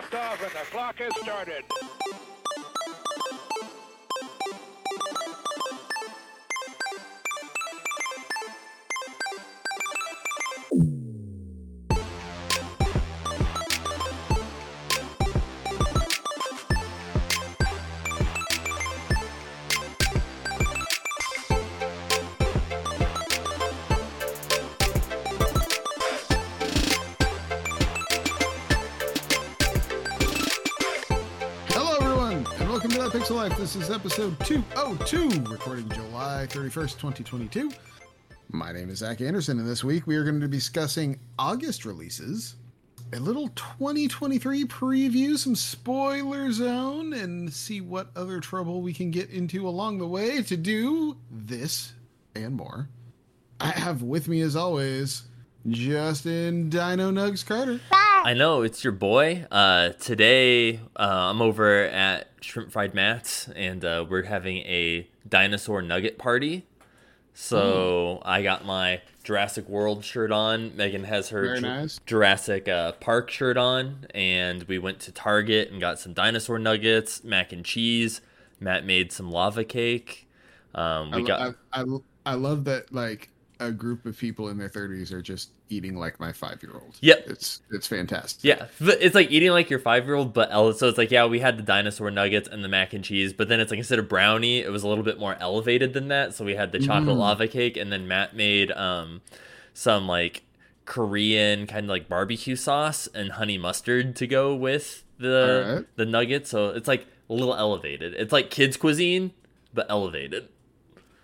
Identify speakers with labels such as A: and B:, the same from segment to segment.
A: liftoff and the clock has started.
B: This is episode 202, recording July 31st, 2022. My name is Zach Anderson, and this week we are going to be discussing August releases, a little 2023 preview, some spoiler zone, and see what other trouble we can get into along the way to do this and more. I have with me, as always, Justin Dino Nugs Carter.
C: I know it's your boy. Uh, today uh, I'm over at Shrimp Fried Matt's and uh, we're having a dinosaur nugget party. So I got my Jurassic World shirt on. Megan has her Ju-
B: nice.
C: Jurassic uh, Park shirt on, and we went to Target and got some dinosaur nuggets, mac and cheese. Matt made some lava cake. Um, we
B: I,
C: got
B: I, I, I love that like a group of people in their 30s are just eating like my five year old.
C: Yep.
B: It's it's fantastic.
C: Yeah, it's like eating like your five year old, but ele- so it's like yeah, we had the dinosaur nuggets and the mac and cheese, but then it's like instead of brownie, it was a little bit more elevated than that. So we had the chocolate
B: Mm.
C: lava cake, and then Matt made um some like Korean kind of like barbecue sauce and honey mustard to go with the
B: Alright.
C: the nuggets. So it's like a little elevated. It's like kids cuisine, but elevated.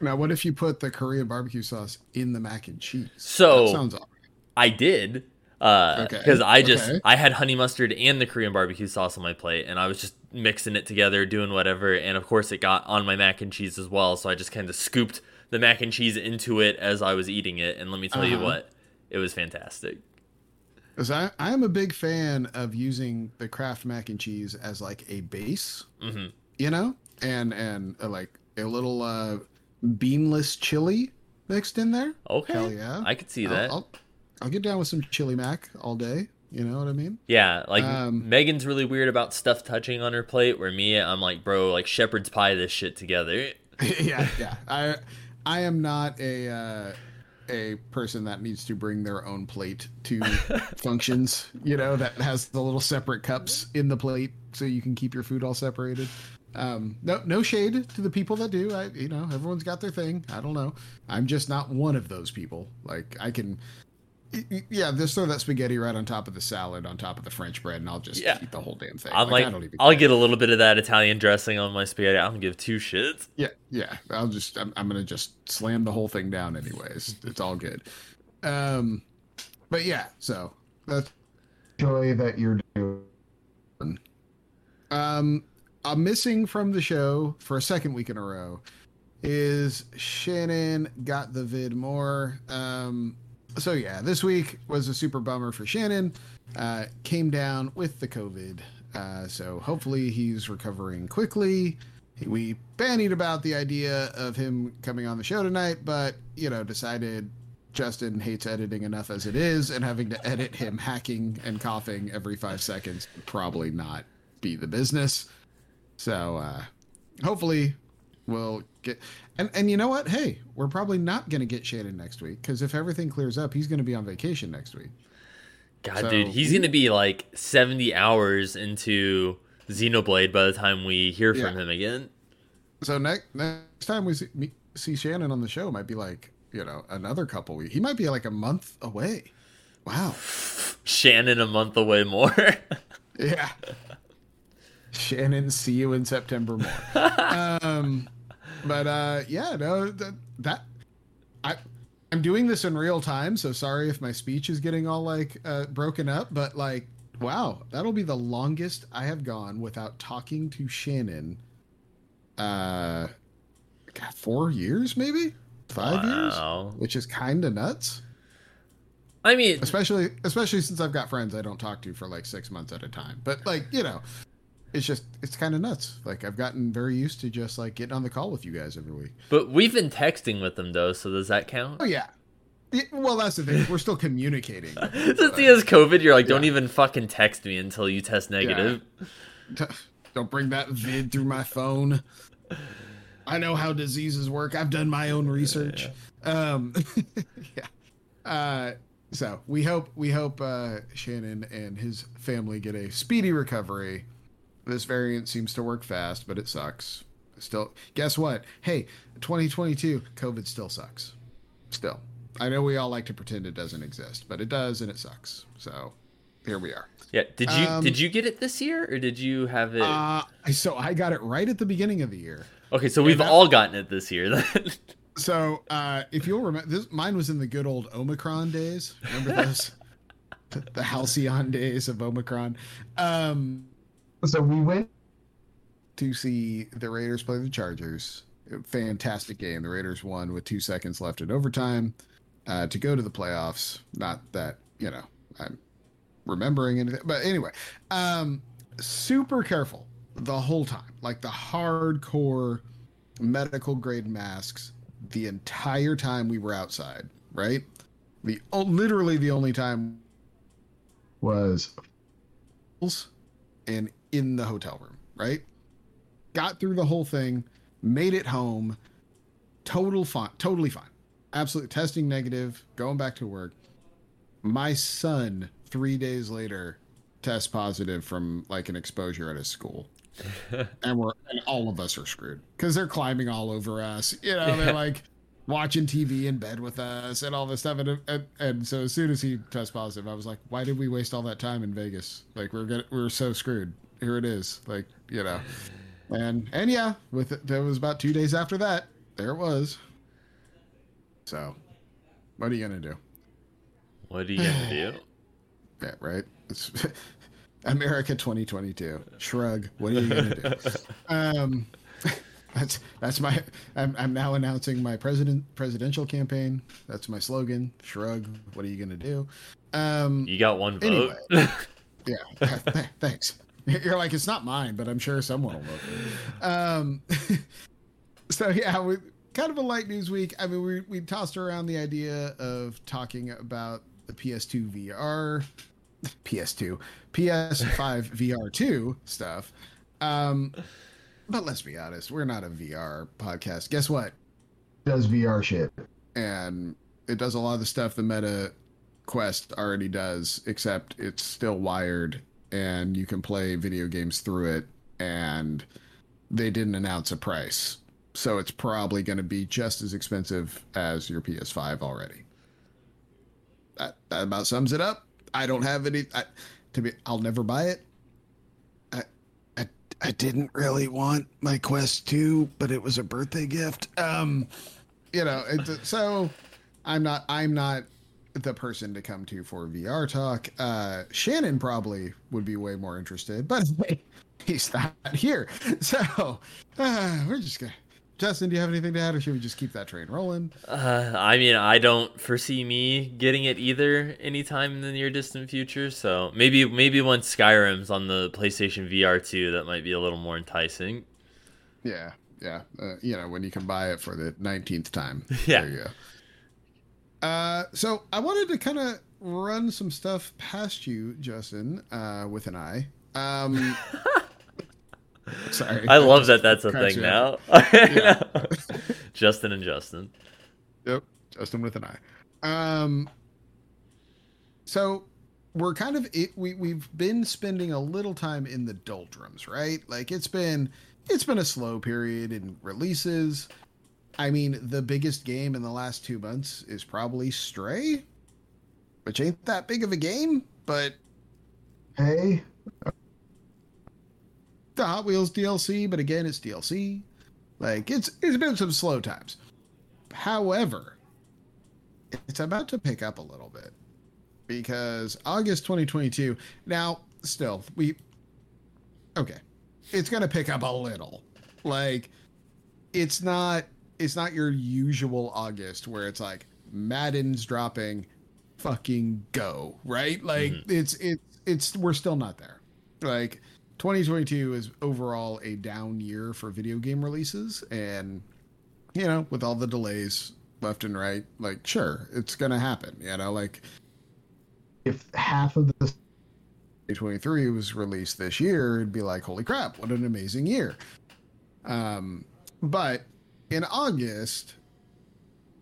B: Now, what if you put the Korean barbecue sauce in the mac and cheese?
C: So-
B: that sounds all
C: I did. Uh,
B: Okay,
C: because I just
B: okay.
C: I had honey mustard and the Korean barbecue sauce on my plate, and I was just mixing it together, doing whatever, and of course it got on my mac and cheese as well. So I just kind of scooped the mac and cheese into it as I was eating it, and let me tell you
B: Uh-huh.
C: what, it was fantastic.
B: Because I I am a big fan of using the Kraft mac and cheese as like a base,
C: hmm
B: you know, and and uh, like a little uh, beanless chili mixed in there.
C: Okay,
B: Hell yeah.
C: I could see
B: I'll-
C: that.
B: I'll, I'll get down with some chili mac all day. You know what I mean?
C: Yeah, like
B: Um,
C: Megan's really weird about stuff touching on her plate, where me, I'm like, bro, like shepherd's pie this shit together.
B: yeah, yeah. I I am not a uh, a person that needs to bring their own plate to functions. You know that has the little separate cups in the plate, so you can keep your food all separated. Um, no, no shade to the people that do. I, you know, everyone's got their thing. I don't know. I'm just not one of those people. Like I can, y- y- yeah, just throw that spaghetti right on top of the salad, on top of the French bread, and I'll just
C: Yeah.
B: eat the whole damn thing.
C: I'm
B: I
C: like,
B: don't even
C: I'll
B: care.
C: get a little bit of that Italian dressing on my spaghetti. I don't give two shits.
B: Yeah, yeah. I'll just I'm, I'm gonna just slam the whole thing down anyways. It's all good. Um but yeah, so that's joy that you're doing. Um I'm missing from the show for a second week in a row is Shannon got the vid more. Um so yeah, this week was a super bummer for Shannon. Uh came down with the COVID. Uh so hopefully he's recovering quickly we bandied about the idea of him coming on the show tonight, but you know, decided Justin hates editing enough as it is, and having to edit him hacking and coughing every five seconds probably not be the business. So uh hopefully we'll get and and you know what? Hey, we're probably not gonna get Shannon next week because if everything clears up, he's gonna be on vacation next week.
C: God,
B: So-
C: dude, he's gonna be like 70 hours into Xenoblade by the time we hear from
B: Yeah.
C: him again.
B: So next next time we see, me- see Shannon on the show might be like you know another couple weeks. He might be like a month away. Wow.
C: Shannon a month away more.
B: Yeah. Shannon, see you in September more. um, but uh, yeah, no, that, that I I'm doing this in real time, so sorry if my speech is getting all like uh, broken up. But like, wow, that'll be the longest I have gone without talking to Shannon. Uh, God, four years, maybe five years, which is kind of nuts.
C: I mean,
B: especially especially since I've got friends I don't talk to for like six months at a time. But like you know, it's just it's kind of nuts. Like I've gotten very used to just like getting on the call with you guys every week.
C: but we've been texting with them though, so does that count?
B: Oh yeah, well, that's the thing. We're still communicating.
C: Since he has COVID, you're like, don't even fucking text me until you test negative.
B: Don't bring that vid through my phone. I know how diseases work. I've done my own research. Um, yeah. Uh, so we hope we hope uh, Shannon and his family get a speedy recovery. This variant seems to work fast, but it sucks. Still, guess what? Hey, 2022, COVID still sucks. Still, I know we all like to pretend it doesn't exist, but it does, and it sucks. So here we are.
C: Yeah. Did you
B: Um,
C: did you get it this year or did you have it?
B: Uh, so I got it right at the beginning of the year.
C: okay, so we've
B: that-
C: all gotten it this year. Then.
B: So, uh, if you'll remember, this mine was in the good old Omicron days. Remember those? the halcyon days of Omicron. Um, so we went to see the Raiders play the Chargers. Fantastic game. The Raiders won with two seconds left in overtime uh, to go to the playoffs. Not that you know I'm remembering anything, but anyway, um, super careful the whole time, like the hardcore medical grade masks the entire time we were outside, right? The oh, literally the only time was and in the hotel room, right? Got through the whole thing, made it home, total fine, totally fine. Absolutely testing negative, going back to work. My son 3 days later test positive from like an exposure at his school and we're and all of us are screwed because they're climbing all over us. You know, they're like watching TV in bed with us and all this stuff. And, and and so as soon as he test positive, I was like, why did we waste all that time in Vegas? Like we're gonna we're so screwed. Here it is. Like you know, and and yeah, with it, that was about two days after that. There it was. So, what are you gonna do?
C: what are you gonna do?
B: Yeah, right. It's America 2022. Shrug. What are you gonna do? um, that's that's my. I'm I'm now announcing my president presidential campaign. That's my slogan. Shrug. What are you gonna do? Um,
C: You got one vote.
B: Anyway. yeah. th- Thanks. You're like it's not mine, but I'm sure someone will vote. Um, so yeah, we kind of a light news week. I mean, we we tossed around the idea of talking about the PS2 VR, PS2, PS5 VR2 stuff. Um, but let's be honest, we're not a VR podcast. Guess what? does VR shit. And it does a lot of the stuff the Meta Quest already does, except it's still wired and you can play video games through it. And they didn't announce a price. So it's probably going to be just as expensive as your PS5 already. That, that about sums it up. I don't have any. I, to be, I'll never buy it. I, I, I didn't really want my Quest 2, but it was a birthday gift. Um, you know, so I'm not. I'm not the person to come to for VR talk. Uh, Shannon probably would be way more interested, but he's not here. So uh, we're just gonna. Justin, do you have anything to add, or should we just keep that train rolling?
C: Uh, I mean, I don't foresee me getting it either anytime in the near distant future. So maybe maybe once Skyrim's on the PlayStation VR two, that might be a little more enticing.
B: Yeah, yeah. Uh, you know, when you can buy it for the nineteenth time.
C: Yeah.
B: There you go. Uh, so I wanted to kind of run some stuff past you, Justin, uh, with an eye. Um, sorry.
C: I love that that's a thing now. Justin and Justin.
B: Yep, Justin with an eye. Um, so we're kind of it, we we've been spending a little time in the doldrums, right? Like it's been it's been a slow period in releases. I mean, the biggest game in the last two months is probably Stray, which ain't that big of a game, but hey, the Hot Wheels DLC, but again, it's DLC. Like it's it's been some slow times. However, it's about to pick up a little bit because August 2022. Now, still, we okay. It's going to pick up a little. Like it's not it's not your usual August where it's like Madden's dropping fucking go, right? Like it's it's it's we're still not there. Like 2022 is overall a down year for video game releases and you know, with all the delays, left and right. Like, sure, it's gonna happen. You know, like if half of the 2023 was released this year, it'd be like, holy crap, what an amazing year. Um, but in August,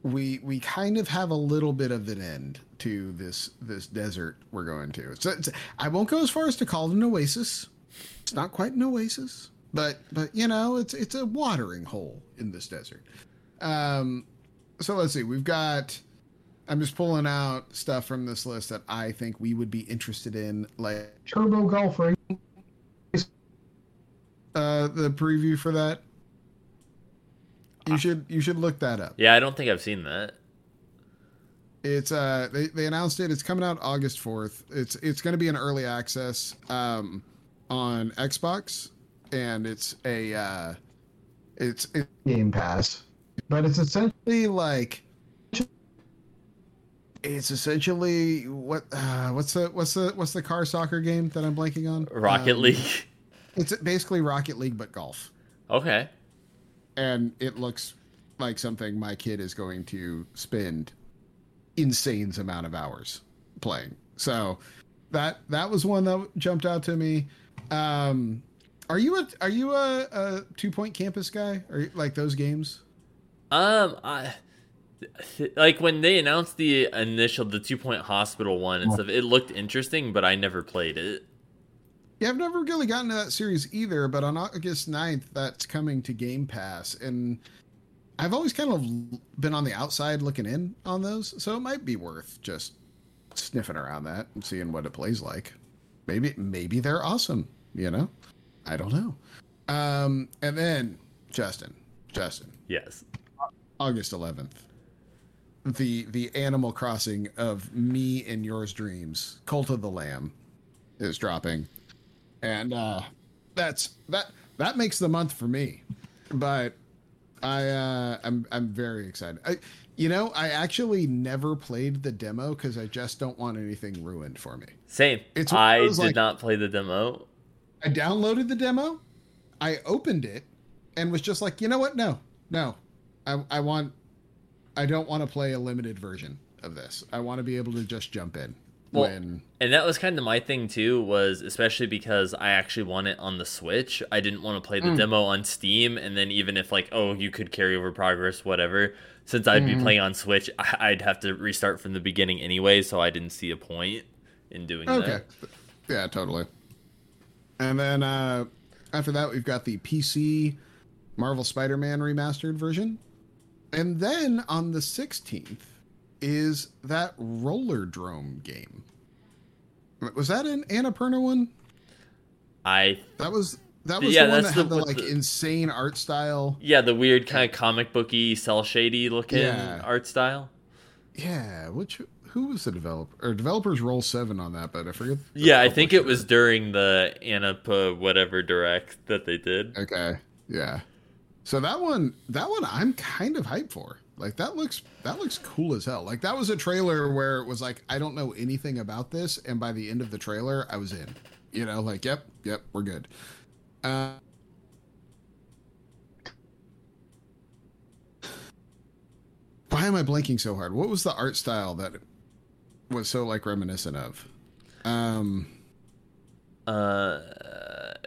B: we we kind of have a little bit of an end to this this desert we're going to. So it's, I won't go as far as to call it an oasis. It's not quite an oasis, but but you know, it's it's a watering hole in this desert. Um, so let's see. We've got. I'm just pulling out stuff from this list that I think we would be interested in, like Turbo Golf Race. Uh, the preview for that. You should you should look that up.
C: Yeah, I don't think I've seen that.
B: It's uh they, they announced it. It's coming out August fourth. It's it's going to be an early access um on Xbox, and it's a uh it's, it's Game Pass, but it's essentially like it's essentially what uh, what's the what's the what's the car soccer game that I'm blanking on?
C: Rocket
B: Um,
C: League.
B: It's basically Rocket League but golf.
C: Okay.
B: And it looks like something my kid is going to spend insane amount of hours playing. So that that was one that jumped out to me. Um, are you a are you a, a two point campus guy? Are you like those games?
C: Um, I like when they announced the initial the two point hospital one and stuff. It looked interesting, but I never played it.
B: Yeah, I've never really gotten to that series either, but on August 9th, that's coming to Game Pass. And I've always kind of been on the outside looking in on those, so it might be worth just sniffing around that and seeing what it plays like. Maybe maybe they're awesome, you know? I don't know. Um, and then Justin, Justin,
C: Yes.
B: August 11th. The the Animal Crossing of me and yours dreams, Cult of the Lamb is dropping. And uh that's that that makes the month for me. But I uh I'm I'm very excited. I you know, I actually never played the demo cuz I just don't want anything ruined for me.
C: Same.
B: It's
C: I did
B: like-
C: not play the demo.
B: I downloaded the demo, I opened it, and was just like, you know what? No, no, I, I want, I don't want to play a limited version of this. I want to be able to just jump in
C: Well,
B: when.
C: And that was kind of my thing too, was especially because I actually want it on the Switch. I didn't want to play the
B: Mm.
C: demo on Steam, and then even if like, oh, you could carry over progress, whatever. Since I'd be
B: Mhm.
C: playing on Switch, I'd have to restart from the beginning anyway, so I didn't see a point in doing that.
B: Okay,
C: that.
B: yeah, totally. And then uh after that, we've got the PC Marvel Spider-Man remastered version, and then on the 16th is that Rollerdrome game. Was that an Annapurna one?
C: I
B: That was that was
C: Yeah,
B: the one that had
C: the-
B: the, like
C: the-
B: insane art style.
C: yeah, the weird kind of comic booky, cell shady looking
B: Yeah.
C: art style.
B: Yeah, which who was the developer or developers roll seven on that, but I forget.
C: Yeah, I think it was during the Anapa whatever direct that they did.
B: Okay, yeah. So that one, that one, I'm kind of hyped for. Like that looks that looks cool as hell. Like that was a trailer where it was like I don't know anything about this, and by the end of the trailer, I was in. You know, like yep, yep, we're good. Uh, why am I blanking so hard? What was the art style that was so like reminiscent of? Um,
C: Uh,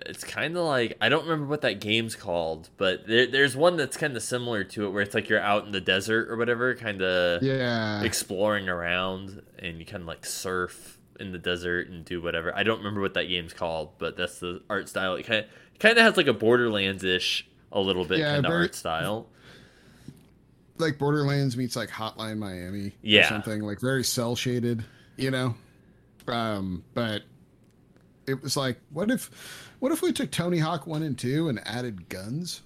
C: it's kind of like I don't remember what that game's called, but there, there's one that's kind of similar to it, where it's like you're out in the desert or whatever, kind of
B: yeah,
C: exploring around, and you kind of like surf in the desert and do whatever. I don't remember what that game's called, but that's the art style. It kind of kind of has like a Borderlands ish, a little bit
B: Yeah,
C: kind of art style.
B: like Borderlands meets like Hotline Miami,
C: Yeah.
B: or something like very cell shaded, you know. Um, but it was like, what if, what if we took Tony Hawk one and two and added guns?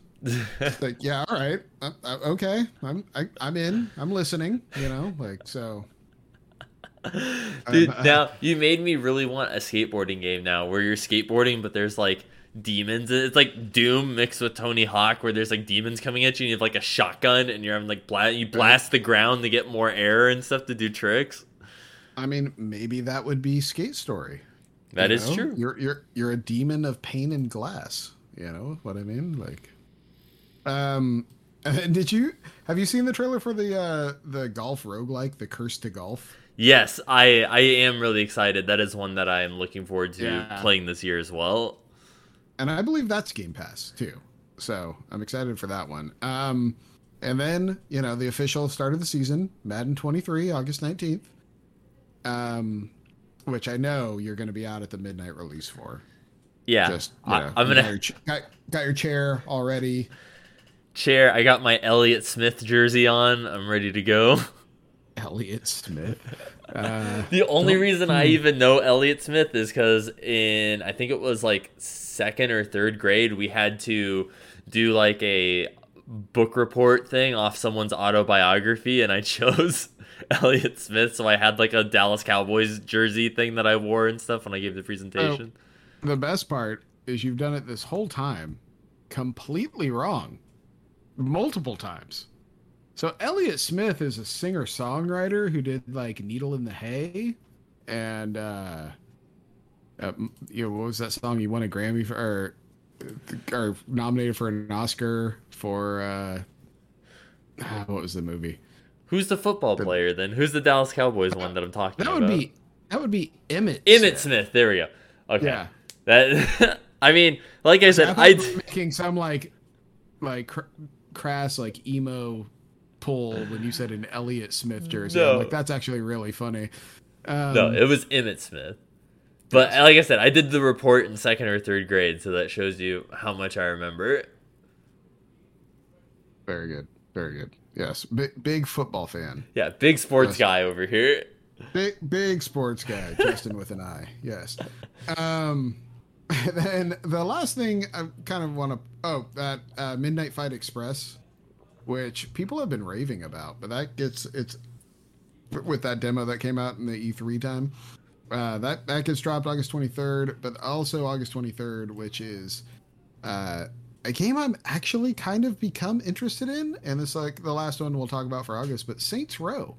B: like, yeah, all right, uh, uh, okay, I'm I, I'm in, I'm listening, you know, like so.
C: Dude,
B: Um,
C: now you made me really want a skateboarding game now where you're skateboarding, but there's like demons. It's like Doom mixed with Tony Hawk, where there's like demons coming at you, and you have like a shotgun, and you're having like bla- you blast the ground to get more air and stuff to do tricks.
B: I mean, maybe that would be Skate Story.
C: That
B: you
C: is
B: know?
C: true.
B: You're you're you're a demon of pain and glass. You know what I mean? Like, um, And did you have you seen the trailer for the uh the golf roguelike, the Cursed to Golf?
C: Yes, I I am really excited. That is one that I am looking forward to
B: Yeah.
C: playing this year as well.
B: And I believe that's Game Pass too. So I'm excited for that one. Um and then, you know, the official start of the season, Madden 23, August 19th. Um which I know you're going to be out at the midnight release for.
C: Yeah,
B: Just, you
C: I,
B: know,
C: I'm gonna
B: got your, got, got your chair already.
C: chair. I got my Elliott Smith jersey on. I'm ready to go.
B: Elliot Smith. Uh,
C: The only reason
B: Hmm.
C: I even know Elliott Smith is because in I think it was like second or third grade we had to do like a book report thing off someone's autobiography, and I chose Elliott Smith, so I had like a Dallas Cowboys jersey thing that I wore and stuff when I gave the presentation.
B: the best part is you've done it this whole time completely wrong multiple times. So elliot smith is a singer songwriter who did like needle in the hay and uh, uh you know what was that song? You won a grammy for or, or nominated for an oscar for uh ah, what was the movie
C: Who's the football player then? Who's the Dallas Cowboys one that I'm talking
B: that
C: about?
B: would be that would be emmitt
C: Emmitt Smith. There we go. Okay.
B: yeah
C: That I mean, like I said,
B: I thought
C: I
B: you were making some like, like cr- crass like emo pull when you said an Elliott Smith jersey. I'm like that's actually really funny. Um,
C: no, it was Emmitt Smith. But like I said, I did the report in second or third grade, so that shows you how much I remember.
B: very good, very good. Yes, big big football fan,
C: Yeah, big sports
B: Yes.
C: guy over here.
B: big big sports guy, Justin with an eye. Yes. Um, then the last thing I kind of want to oh that uh, Midnight Fight Express, which people have been raving about, but that gets it's with that demo that came out in the E3 time. Uh, that that gets dropped August 23rd, but also August 23rd, which is uh, a game I'm actually kind of become interested in, and it's like the last one we'll talk about for August. But Saints Row,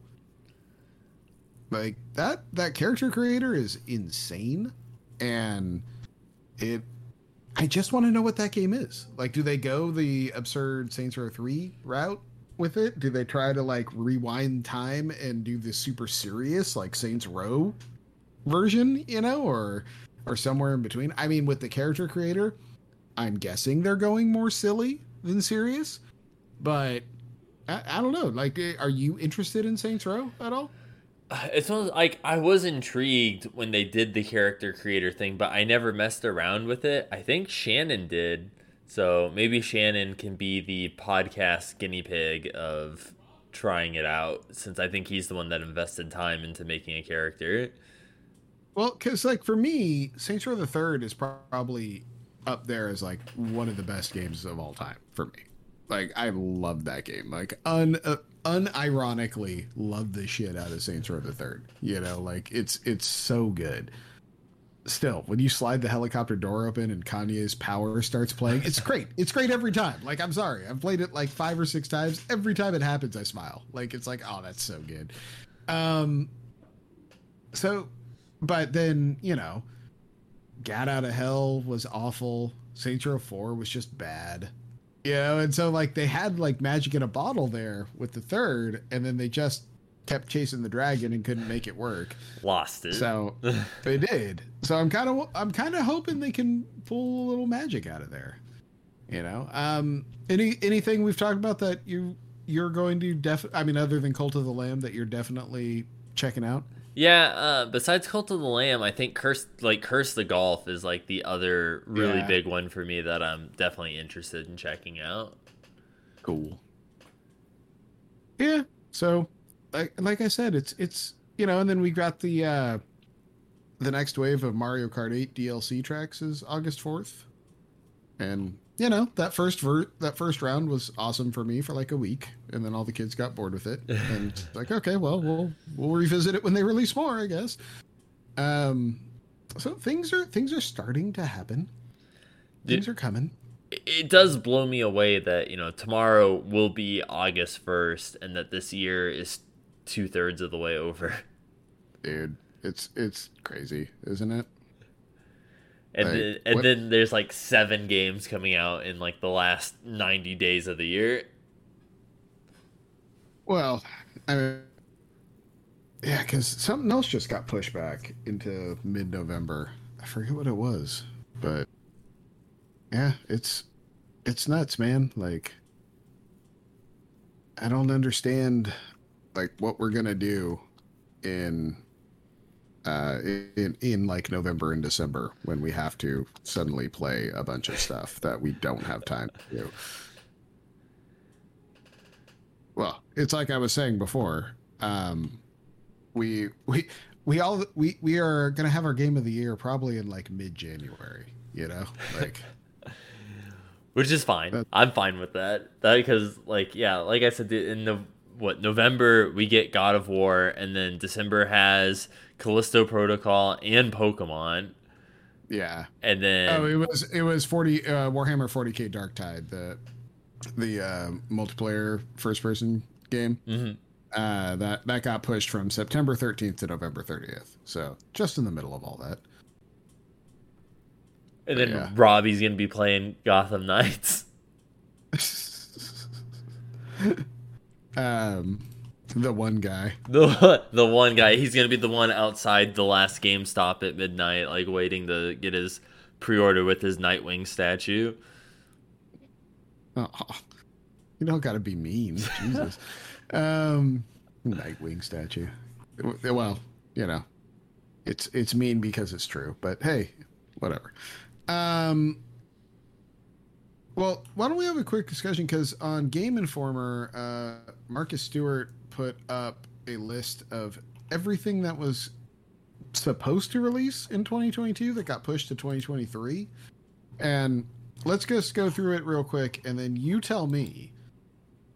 B: like that that character creator is insane, and it. I just want to know what that game is. Like, do they go the absurd Saints Row 3 route with it? Do they try to like rewind time and do the super serious like Saints Row version, you know, or or somewhere in between? I mean, with the character creator, I'm guessing they're going more silly than serious, but I, I don't know. Like, eh, are you interested in Saints Row at all?
C: It's one like I was intrigued when they did the character creator thing, but I never messed around with it. I think Shannon did. So maybe Shannon can be the podcast guinea pig of trying it out since I think he's the one that invested time into making a character.
B: Well, because like for me, Saints Row the Third is probably up there as like one of the best games of all time for me. Like I love that game. Like un uh, unironically love the shit out of Saints Row the Third. You know, like it's it's so good. Still, when you slide the helicopter door open and Kanye's Power starts playing, it's great. It's great every time. Like I'm sorry, I've played it like five or six times. Every time it happens, I smile. Like it's like, oh, that's so good. Um, so but then you know gat out of hell was awful. Saints row 4 was just bad. You know and so like they had like magic in a bottle there with the third and then they just kept chasing the dragon and couldn't make it work.
C: Lost it.
B: so they did. So i'm kind of i'm kind of hoping they can pull a little magic out of there you know? Um any anything we've talked about that you you're going to def i mean other than cult of the lamb that you're definitely checking out
C: Yeah, uh, besides Cult of the Lamb, I think Curse like Cursed to Golf is like the other really
B: Yeah.
C: big one for me that I'm definitely interested in checking out.
B: cool. Yeah. So, like like I said, it's it's you know, and then we got the uh the next wave of Mario Kart 8 DLC tracks is August 4th. And you know, that first ver- that first round was awesome for me for like a week, and then all the kids got bored with it. And like, okay, well, we'll we'll revisit it when they release more, I guess. Um so things are things are starting to happen. Things are coming.
C: It- It does blow me away that you know tomorrow will be August first, and that this year is two thirds of the way over.
B: Dude, it's it's crazy, isn't it?
C: And then, and
B: what-
C: then there's like seven games coming out in like the last ninety days of the year.
B: Well, I mean, yeah, because something else just got pushed back into mid-November. I forget what it was, but yeah, it's it's nuts, man. Like, I don't understand like what we're gonna do in uh in in like November and December when we have to suddenly play a bunch of stuff that we don't have time to do. Well, it's like I was saying before. Um, we we we all we we are gonna have our game of the year probably in like mid January. You know, like
C: which is fine. I'm fine with that. That because like yeah, like I said in the what November we get God of War, and then December has Callisto Protocol and Pokemon,
B: yeah.
C: and then
B: Oh, it was it was forty uh, Warhammer forty K Darktide the the uh, multiplayer first person game.
C: Mhm.
B: Uh, that that got pushed from September thirteenth to November thirtieth. So just in the middle of all that.
C: and then
B: yeah.
C: Robbie's gonna be playing Gotham Knights.
B: um, the one guy.
C: The the one guy, he's gonna be the one outside the last GameStop at midnight, like waiting to get his pre-order with his Nightwing statue.
B: Oh, you don't got to be mean, Jesus. um, Nightwing statue. Well, you know, it's it's mean because it's true. But hey, whatever. Um. Well, why don't we have a quick discussion? Because on Game Informer, uh, Marcus Stewart put up a list of everything that was supposed to release in 2022 that got pushed to 2023. And let's just go through it real quick, and then you tell me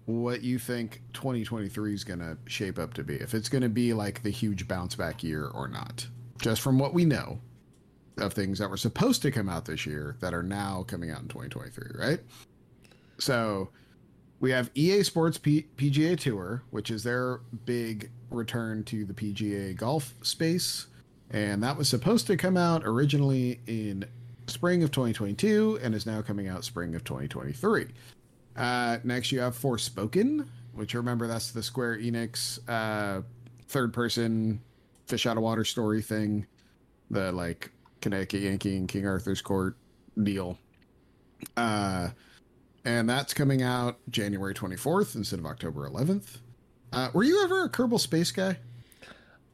B: what you think 2023 is going to shape up to be. If it's going to be like the huge bounce back year or not. Just from what we know of things that were supposed to come out this year that are now coming out in 2023, right? So we have EA Sports P- PGA Tour, which is their big return to the PGA golf space. And that was supposed to come out originally in spring of 2022 and is now coming out spring of 2023. Uh, next, you have Forspoken, which remember that's the Square Enix uh, third person fish out of water story thing, the like Connecticut Yankee and King Arthur's Court deal. Uh, and that's coming out January 24th instead of October 11th. Uh, were you ever a Kerbal Space guy?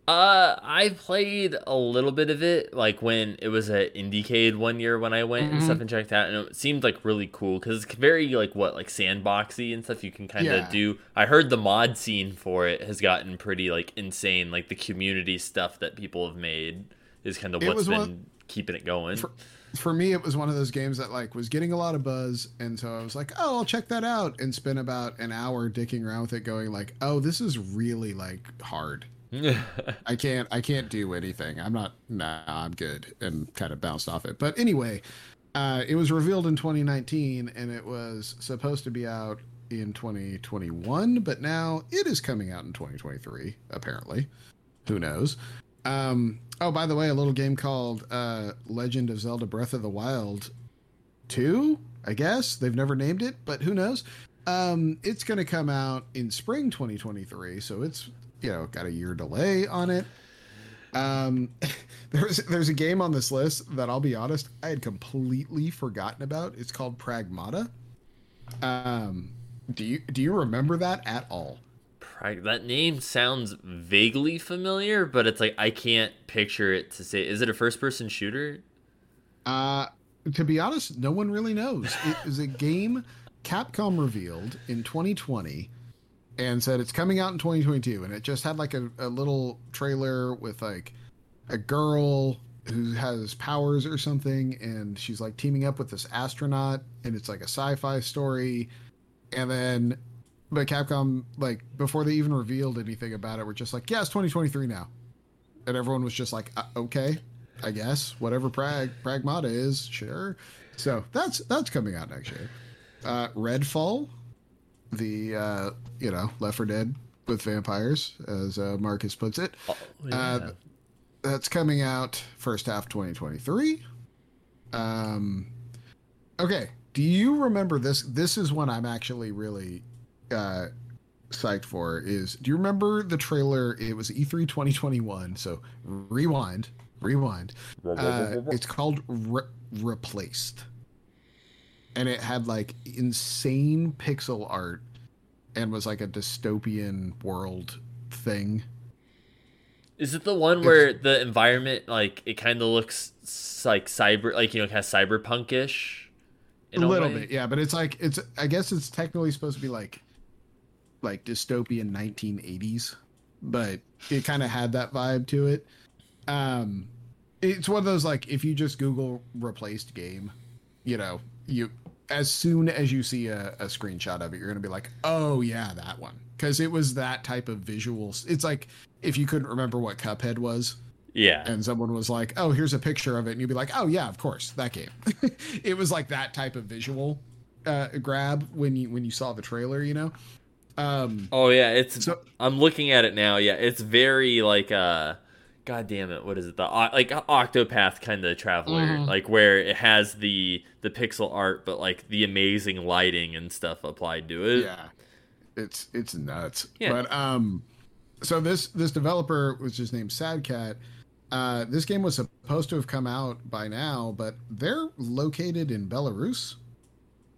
C: Uh, I played a little bit of it, like when it was at Indiecade one year when I went and
B: Mhm.
C: stuff and checked out, and it seemed like really cool because it's very like what like sandboxy and stuff. You can kind of
B: Yeah.
C: do. I heard the mod scene for it has gotten pretty like insane. Like the community stuff that people have made is kind of what's been
B: one-
C: keeping it going.
B: For- for me it was one of those games that like was getting a lot of buzz and so i was like oh i'll check that out and spend about an hour dicking around with it going like oh this is really like hard. I can't i can't do anything. I'm not nah i'm good and kind of bounced off it. But anyway uh it was revealed in 2019 and it was supposed to be out in 2021 but now it is coming out in 2023 apparently. Who knows um, oh, by the way, a little game called uh, Legend of Zelda Breath of the Wild 2, I guess. They've never named it, but who knows? Um, it's going to come out in spring 2023, so it's, you know, got a year delay on it. Um, there's there's a game on this list that I'll be honest, I had completely forgotten about. It's called Pragmata. Um, do you do you remember that at all?
C: Prag- that name sounds vaguely familiar, but it's like I can't picture it to say. Is it a first-person shooter?
B: Uh, to be honest, no one really knows. It is a game Capcom revealed in 2020 and said it's coming out in 2022. And it just had like a, a little trailer with like a girl who has powers or something. And she's like teaming up with this astronaut. And it's like a sci fi story. And then, but Capcom, like, before they even revealed anything about it, were just like, yeah, it's 2023 now. And everyone was just like, uh, okay. I guess whatever prag pragmata is, sure. So that's that's coming out next year. Uh, Redfall, the uh, you know Left 4 Dead with vampires, as uh, Marcus puts it.
C: Oh,
B: Uh, that's coming out first half 2023. Um, okay. Do you remember this? This is one I'm actually really uh, psyched for is do you remember the trailer? It was E E3 2021. So rewind, rewind. Uh, it's called Re- Replaced. And it had like insane pixel art and was like a dystopian world thing.
C: Is it the one where the environment like it kind of looks like cyber, like you know, kind of cyberpunkish?
B: a little bit, yeah, but it's like it's I guess it's technically supposed to be like like dystopian 1980s, but it kind of had that vibe to it. Um it's one of those like if you just Google replaced game, you know, you as soon as you see a, a screenshot of it, you're gonna be like, oh yeah, that one, because it was that type of visuals. It's like if you couldn't remember what Cuphead was,
C: Yeah.
B: and someone was like, "Oh, here's a picture of it," and you'd be like, "Oh yeah, of course, that game." it was like that type of visual uh, grab when you when you saw the trailer, you know. Um,
C: Oh yeah, it's.
B: So-
C: I'm looking at it now. Yeah, it's very like uh, god damn it, what is it? The like Octopath kind of traveler,
B: Mhm.
C: like where it has the the pixel art, but like the amazing lighting and stuff applied to it.
B: yeah, it's it's nuts.
C: Yeah.
B: But um, so this this developer was just named Sad Cat. Uh, this game was supposed to have come out by now, but they're located in Belarus,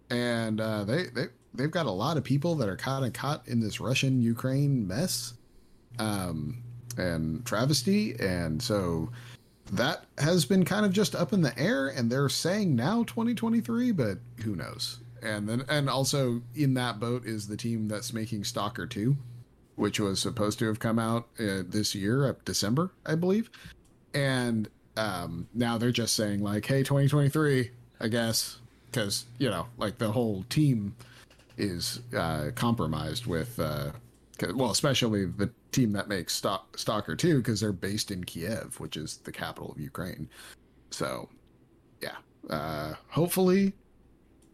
B: and uh, they they they've got a lot of people that are kind of caught in this Russian Ukraine mess, um, and travesty, and so that has been kind of just up in the air, and they're saying now 2023, but who knows? And then and also in that boat is the team that's making Stalker 2, which was supposed to have come out uh, this year, uh, December, I believe, and um, now they're just saying like, hey, 2023, I guess, because you know, like the whole team is uh, compromised with, uh, well, especially the team that makes Stalk- Stalker 2, because they're based in Kiev, which is the capital of Ukraine. So, yeah, uh, hopefully,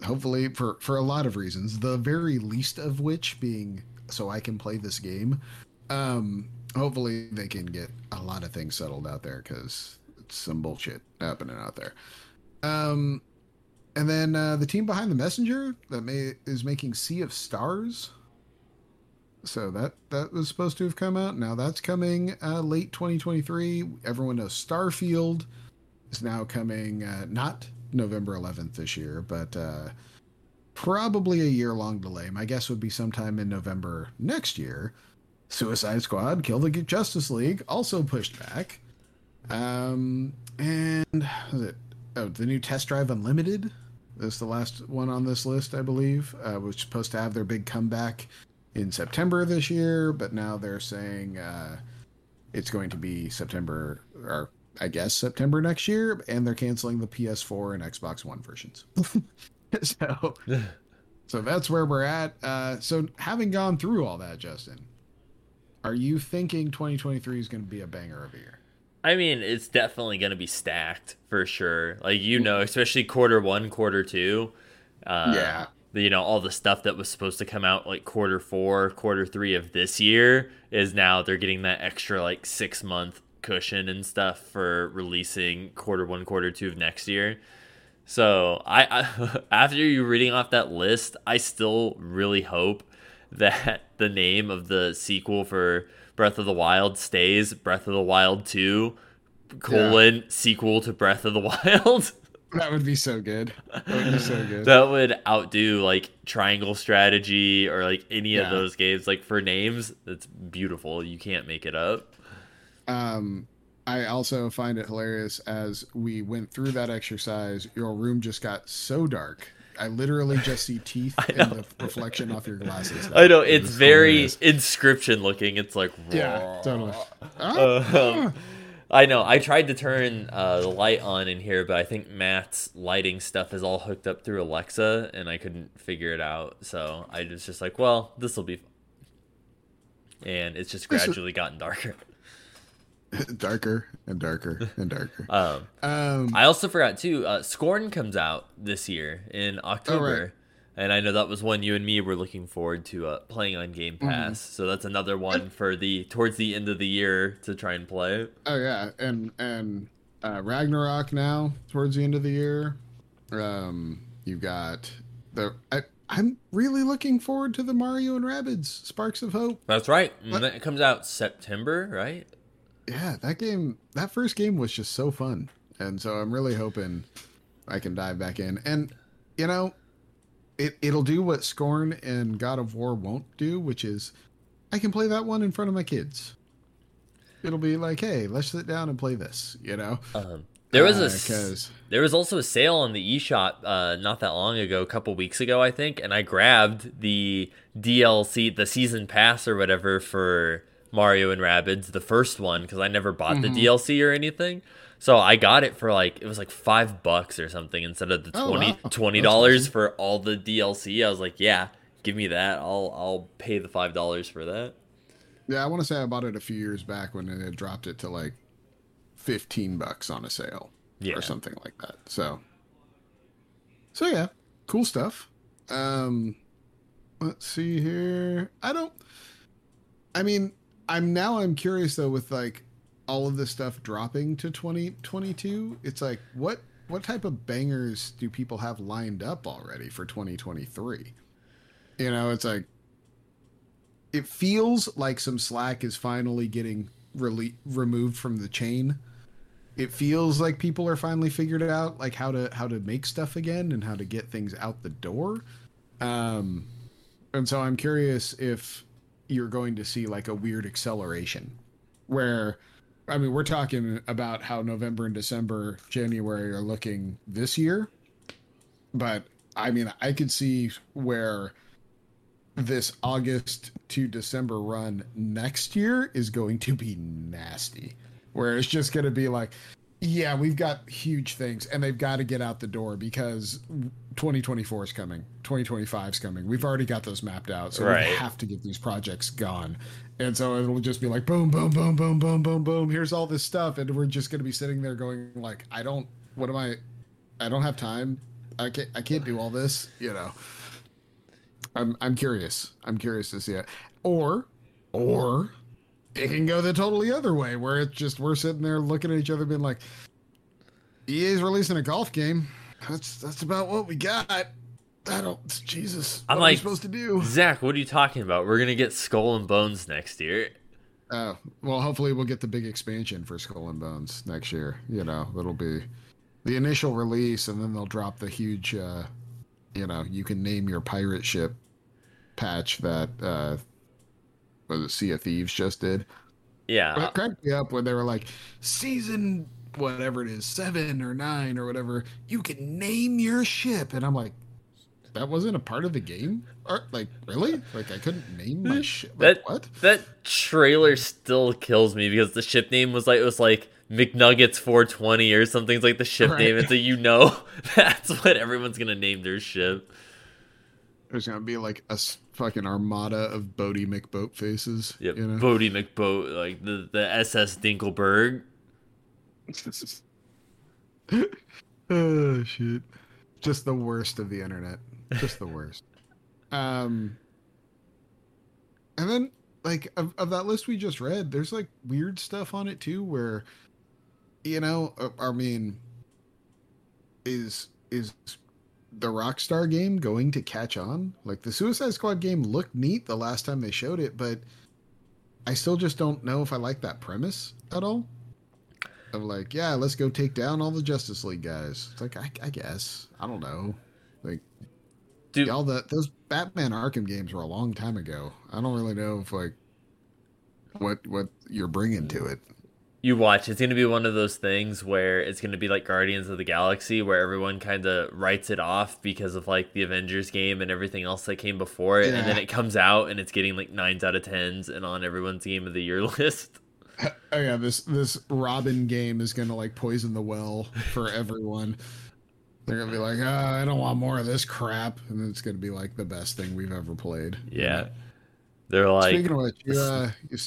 B: hopefully for for a lot of reasons, the very least of which being so I can play this game. Um, hopefully they can get a lot of things settled out there because it's some bullshit happening out there. Um, and then uh, the team behind the messenger that may is making Sea of Stars. So that that was supposed to have come out. Now that's coming uh, late 2023. Everyone knows Starfield is now coming uh, not November 11th this year, but uh, probably a year long delay. My guess would be sometime in November next year. Suicide Squad, Kill the Justice League, also pushed back. Um, and was it oh the new Test Drive Unlimited is the last one on this list, I believe, uh, was supposed to have their big comeback in September this year, but now they're saying uh, it's going to be September or I guess September next year, and they're canceling the PS4 and Xbox One versions. so, so that's where we're at. Uh, so, having gone through all that, Justin, are you thinking 2023 is going to be a banger of a year?
C: I mean, it's definitely going to be stacked for sure. Like you know, especially quarter one, quarter two. Uh,
B: Yeah.
C: You know, all the stuff that was supposed to come out like quarter four, quarter three of this year is now they're getting that extra like six month cushion and stuff for releasing quarter one, quarter two of next year. So I, I after you reading off that list, I still really hope that the name of the sequel for Breath of the Wild stays Breath of the Wild 2 colon sequel to Breath of the Wild.
B: That would be so good. That would be so good.
C: that would outdo like Triangle Strategy or like any of those games. Like for names, that's beautiful. You can't make it up.
B: Um, I also find it hilarious as we went through that exercise, your room just got so dark. I literally just see teeth in the reflection off your glasses.
C: I know it's very
B: hilarious.
C: Inscryption looking. It's like
B: Yeah, totally. Ah,
C: Um, I know. I tried to turn uh, the light on in here, but I think Matt's lighting stuff is all hooked up through Alexa, and I couldn't figure it out. So I was just like, "Well, this will be." Fun. And it's just gradually gotten darker.
B: darker and darker and darker.
C: Um,
B: Um,
C: I also forgot too. Uh, Scorn comes out this year in October, and I know that was one you and me were looking forward to uh, playing on Game Pass. So that's another one for the towards the end of the year to try and play.
B: oh yeah, and and uh, Ragnarok now towards the end of the year. Um, you've got the I I'm really looking forward to the Mario and Rabbids Sparks of Hope.
C: That's right. That comes out September, right?
B: Yeah, that game, that first game was just so fun. And so I'm really hoping I can dive back in. And, you know, it, it'll do what Scorn and God of War won't do, which is I can play that one in front of my kids. It'll be like, hey, let's sit down and play this, you know?
C: Um, there was a s-
B: because
C: There was also a sale on the eShop uh, not that long ago, a couple weeks ago, I think, and I grabbed the DLC, the season pass or whatever for Mario and Rabbids, the first one, because I never bought the DLC or anything. So I got it for like it was like five bucks or something instead of the
B: Oh,
C: 20
B: wow.
C: twenty dollars
B: awesome.
C: for all the DLC. I was like, yeah, give me that. I'll I'll pay the five dollars for that.
B: yeah, I want to say I bought it a few years back when it had dropped it to like 15 bucks on a sale
C: Yeah.
B: or something like that. So, so yeah, cool stuff. Um, let's see here. I don't. I mean, I'm now I'm curious though with like all of this stuff dropping to 2022. It's like what what type of bangers do people have lined up already for 2023? You know, it's like it feels like some slack is finally getting rele- removed from the chain it feels like people are finally figured out like how to how to make stuff again and how to get things out the door um and so i'm curious if you're going to see like a weird acceleration. Where i mean we're talking about how november and december january are looking this year. But i mean i could see where this august to december run next year is going to be nasty. Where it's just going to be like, yeah, we've got huge things and they've got to get out the door because 2024 is coming, 2025 is coming. We've already got those mapped out, so
C: Right.
B: we have to get these projects gone. And so it'll just be like boom, boom, boom, boom, boom, boom, boom. Here's all this stuff, and we're just going to be sitting there going like, I don't, what am I? I don't have time. I can't, I can't do all this. You know. I'm, I'm curious. I'm curious to see it, or, or it can go the totally other way where it's just we're sitting there looking at each other being like EA's releasing a golf game. That's that's about what we got. I don't Jesus.
C: I'm
B: what are we
C: like-
B: supposed to do?
C: Zach, what are you talking about? We're gonna get Skull and Bones next year.
B: Oh, well hopefully we'll get the big expansion for Skull and Bones next year. You know, it'll be the initial release and then they'll drop the huge uh you know, you can name your pirate ship patch that uh was it Sea of Thieves just did.
C: Yeah,
B: But it cracked me up when they were like, season whatever it is, seven or nine or whatever, you can name your ship. And I'm like, that wasn't a part of the game? Or, like, really? Like, I couldn't name my hmm. ship? Like,
C: that
B: what?
C: that trailer still kills me because the ship name was like it was like McNuggets 420 or something. It's like the ship
B: Right.
C: name, and so you know that's what everyone's gonna name their ship.
B: There's going to be like a fucking armada of Boaty McBoat faces.
C: Yep,
B: You know?
C: Boaty McBoat, like the the SS Dinkleberg.
B: oh, shit. Just the worst of the internet. Just the worst. um, and then, like, of, of that list we just read, there's like weird stuff on it too, where, you know, uh, I mean, is is the Rockstar game going to catch on? Like the Suicide Squad game looked neat the last time they showed it, but I still just don't know if I like that premise at all. Of like, yeah, let's go take down all the Justice League guys. It's like, I, I guess, I don't know. Like,
C: Dude,
B: all the those Batman Arkham games were a long time ago. I don't really know if like what what you're bringing to it.
C: you watch. It's gonna be one of those things where it's gonna be like Guardians of the Galaxy, where everyone kind of writes it off because of like the Avengers game and everything else that came before it, and then it comes out and it's getting like nines out of tens and on everyone's game of the year list.
B: Oh yeah, this this Robin game is gonna like poison the well for everyone. They're gonna be like, ah, I don't want more of this crap, and then it's gonna be like the best thing we've ever played.
C: Yeah, they're like,
B: speaking of which, you, uh, you,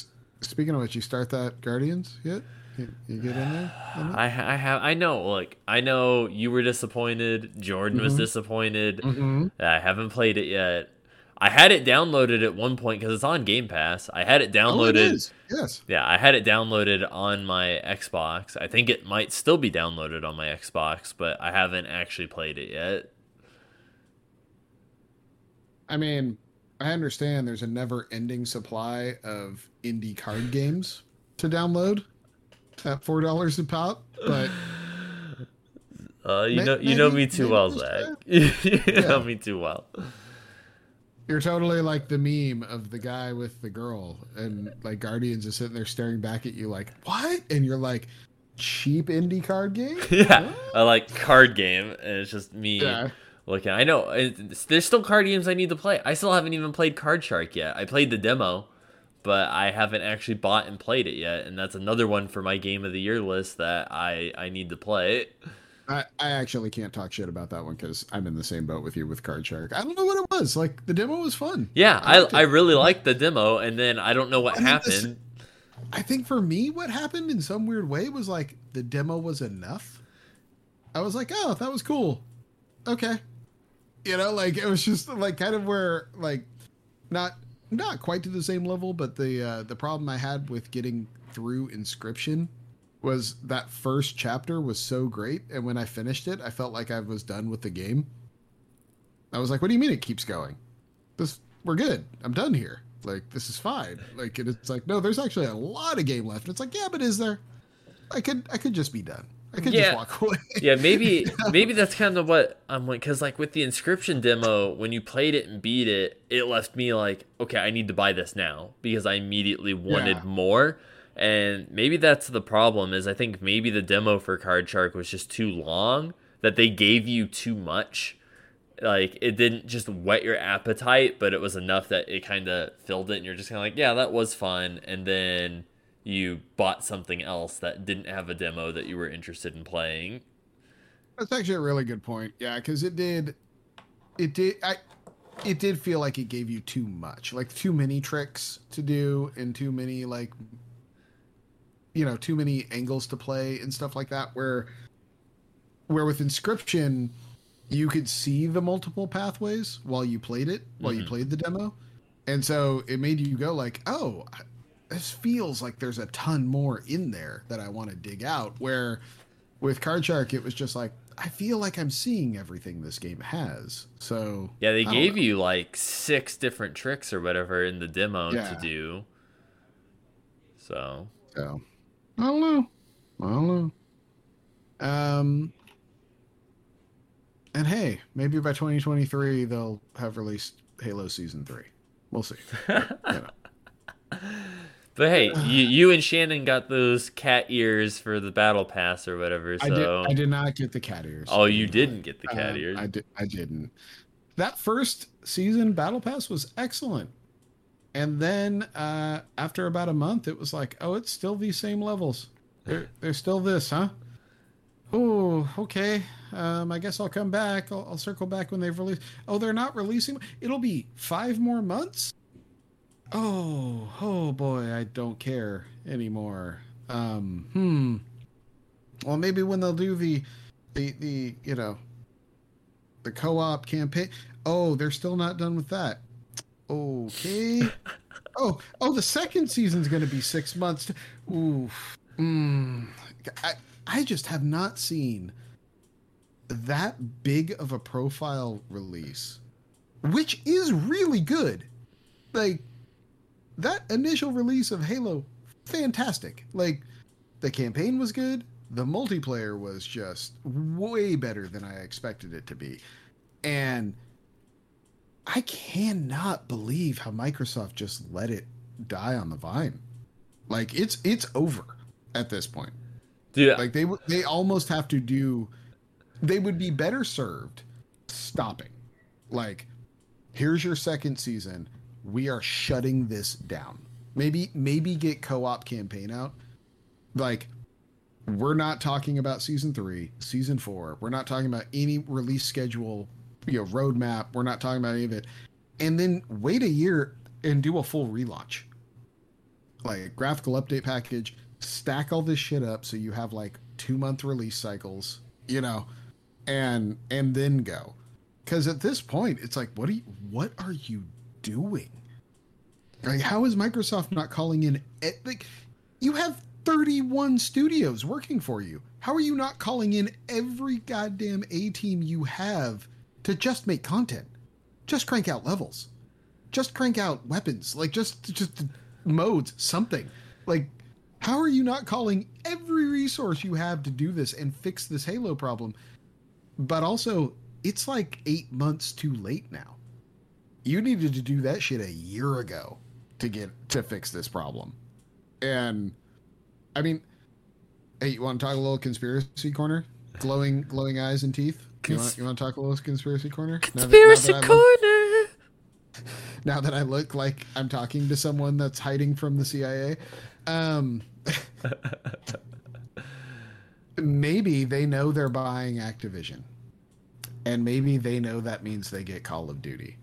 B: speaking of which, you start that Guardians yet? You, you get in there?
C: I, I have, I know, like, I know you were disappointed. Jordan was
B: Mhm.
C: disappointed.
B: Mhm.
C: I haven't played it yet. I had it downloaded at one point because it's on Game Pass. I had it downloaded.
B: Oh, it is. Yes.
C: Yeah, I had it downloaded on my Xbox. I think it might still be downloaded on my Xbox, but I haven't actually played it yet.
B: I mean, I understand there's a never-ending supply of indie card games to download at four dollars a pop, but
C: Uh, you know, you know me too well, Zach. you know me too well.
B: You're totally like the meme of the guy with the girl, and like Guardians is sitting there staring back at you like, "What?" And you're like, "Cheap indie card game."
C: yeah, I like card game, and it's just me
B: Yeah.
C: looking. I know it's, there's still card games I need to play. I still haven't even played Card Shark yet. I played the demo, but I haven't actually bought and played it yet, and that's another one for my game of the year list that I I need to play.
B: I, I actually can't talk shit about that one because I'm in the same boat with you with Card Shark. I don't know what it was. Like the demo was fun.
C: Yeah,
B: I
C: I. I really liked the demo, and then I don't know what
B: I mean, this-
C: happened.
B: I think for me, what happened in some weird way was like the demo was enough. I was like, oh, that was cool. Okay. You know, like it was just like kind of where like not not quite to the same level, but the uh the problem I had with getting through Inscryption was that first chapter was so great and when I finished it, I felt like I was done with the game. I was like, what do you mean it keeps going? This we're good. I'm done here. Like this is fine. Like and it's like no, there's actually a lot of game left. And it's like yeah, but is there? I could I could just be done. I could
C: Yeah.
B: just walk away.
C: yeah, maybe maybe that's kind of what I'm like because like with the Inscryption demo, when you played it and beat it, it left me like, okay, I need to buy this now because I immediately wanted
B: Yeah.
C: more. And maybe that's the problem is I think maybe the demo for Card Shark was just too long that they gave you too much. Like it didn't just whet your appetite, but it was enough that it kind of filled it, and you're just kind of like, yeah, that was fun. And then you bought something else that didn't have a demo that you were interested in playing.
B: That's actually a really good point. Yeah, because it did, it did. I, it did feel like it gave you too much, like too many tricks to do, and too many like, you know, too many angles to play and stuff like that. Where, where with Inscryption, you could see the multiple pathways while you played it, while you
C: Mhm.
B: played the demo, and so it made you go like, oh. This feels like there's a ton more in there that I want to dig out. Where with Card Shark, it was just like I feel like I'm seeing everything this game has. So
C: Yeah, they gave
B: know.
C: you like six different tricks or whatever in the demo
B: Yeah.
C: to do. So
B: So I don't know. I don't know. Um, and hey, maybe by 2023 they'll have released Halo Season Three. We'll see. But, you know.
C: But hey, you, you and Shannon got those cat ears for the battle pass or whatever. So
B: I did. I did not get the cat ears.
C: Oh, you didn't get the cat
B: Um,
C: ears.
B: I did. I didn't. That first season battle pass was excellent, and then uh, after about a month, it was like, oh, it's still these same levels. They're, they're still this, huh? Oh, okay. Um, I guess I'll come back. I'll, I'll circle back when they've released. Oh, they're not releasing. It'll be five more months. Oh, oh boy, I don't care anymore. Um, hmm. Well, maybe when they'll do the, the, the, you know, the co-op campaign. Oh, they're still not done with that. Okay. oh, oh, the second season's going to be six months. Ooh. Mm. I, I just have not seen that big of a profile release, which is really good. Like that initial release of Halo, fantastic. Like the campaign was good. The multiplayer was just way better than I expected it to be. And I cannot believe how Microsoft just let it die on the vine. Like it's it's over at this point.
C: Yeah.
B: Like they they almost have to do they would be better served stopping. Like here's your second season. We are shutting this down. Maybe maybe get co-op campaign out. Like we're not talking about season 3, season 4. We're not talking about any release schedule, you know, roadmap. We're not talking about any of it. And then wait a year and do a full relaunch. Like graphical update package, stack all this shit up so you have like 2 month release cycles, you know, and and then go. Cuz at this point it's like what are you what are you doing? Like how is Microsoft not calling in like you have 31 studios working for you. How are you not calling in every goddamn A team you have to just make content? just crank out levels. Just crank out weapons. Like just just modes, something. Like how are you not calling every resource you have to do this and fix this Halo problem? But also, it's like 8 months too late now. You needed to do that shit a year ago to get to fix this problem. And I mean, hey, you want to talk a little conspiracy corner? Glowing, glowing eyes and teeth. You want, you want to talk a little conspiracy corner?
C: Conspiracy
B: now that, now that
C: corner.
B: Look, now that I look like I'm talking to someone that's hiding from the CIA, um, maybe they know they're buying Activision, and maybe they know that means they get Call of Duty.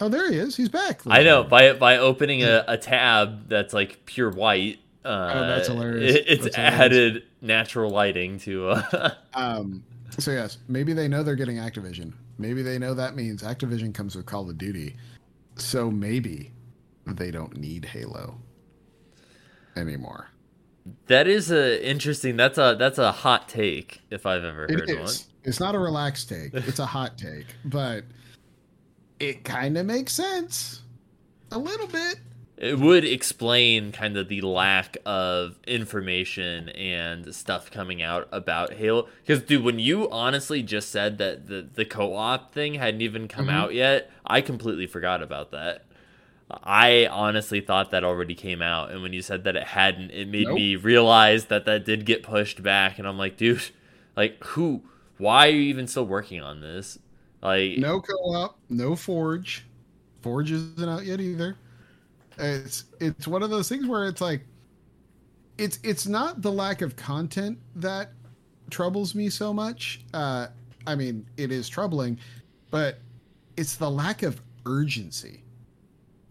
B: Oh, there he is. He's back.
C: I know by by opening a, a tab that's like pure white. Uh,
B: Oh, that's hilarious.
C: it- it's
B: That's hilarious.
C: added natural lighting to. Uh,
B: Um, so yes, maybe they know they're getting Activision. Maybe they know that means Activision comes with Call of Duty. So maybe they don't need Halo anymore.
C: that is a interesting. That's a that's a hot take if I've ever
B: It
C: heard one.
B: is. It's not a relaxed take. It's a hot take, but it kind of makes sense a little bit.
C: It would explain kind of the lack of information and stuff coming out about Halo. Because, dude, when you honestly just said that the, the co op thing hadn't even come
B: Mhm.
C: out yet, I completely forgot about that. I honestly thought that already came out. And when you said that it hadn't, it made
B: Nope.
C: me realize that that did get pushed back. And I'm like, dude, like, who? Why are you even still working on this? Like,
B: No co-op, no Forge. Forge isn't out yet either. It's it's one of those things where it's like it's it's not the lack of content that troubles me so much. Uh I mean, it is troubling, but it's the lack of urgency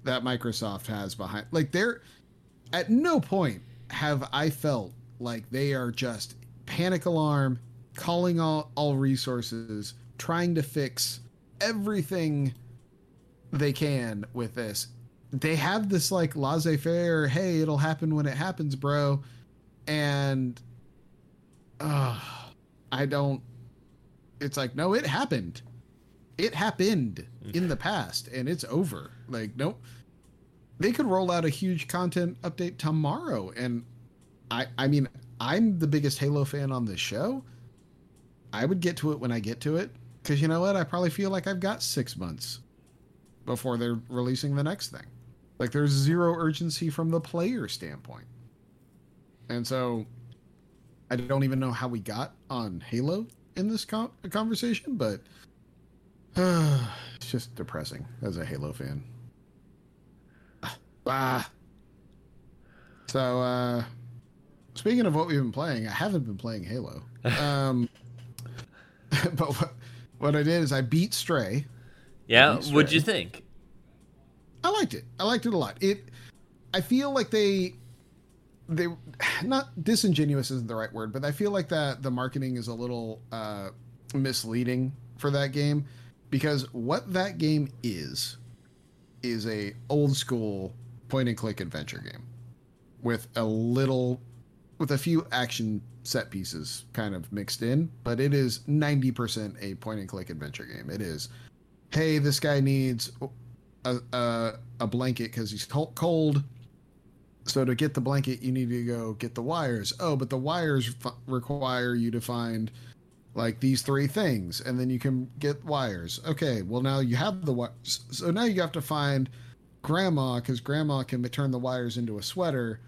B: that Microsoft has behind like they're at no point have I felt like they are just panic alarm, calling all, all resources, trying to fix everything they can with this. They have this like laissez faire, hey, it'll happen when it happens, bro. And uh, I don't, it's like, no, it happened. It happened in the past and it's over. Like, nope. They could roll out a huge content update tomorrow. And I, I mean, I'm the biggest Halo fan on this show. I would get to it when I get to it. Because you know what? I probably feel like I've got six months before they're releasing the next thing. Like there's zero urgency from the player standpoint. And so I don't even know how we got on Halo in this con- conversation, but it's just depressing as a Halo fan. Ah. So, uh, speaking of what we've been playing, I haven't been playing Halo. Um, but what, what I did is I beat Stray.
C: yeah, what'd you think?
B: I liked it. I liked it a lot. It. I feel like they, they, not disingenuous isn't the right word, but I feel like that the marketing is a little uh, misleading for that game because what that game is, is a old school point and click adventure game with a little, with a few action set pieces kind of mixed in, but it is ninety percent a point and click adventure game. It is, hey, this guy needs a a, a blanket because he's cold. So to get the blanket, you need to go get the wires. Oh, but the wires f- require you to find like these three things, and then you can get wires. Okay, well now you have the wires. So now you have to find grandma because grandma can turn the wires into a sweater.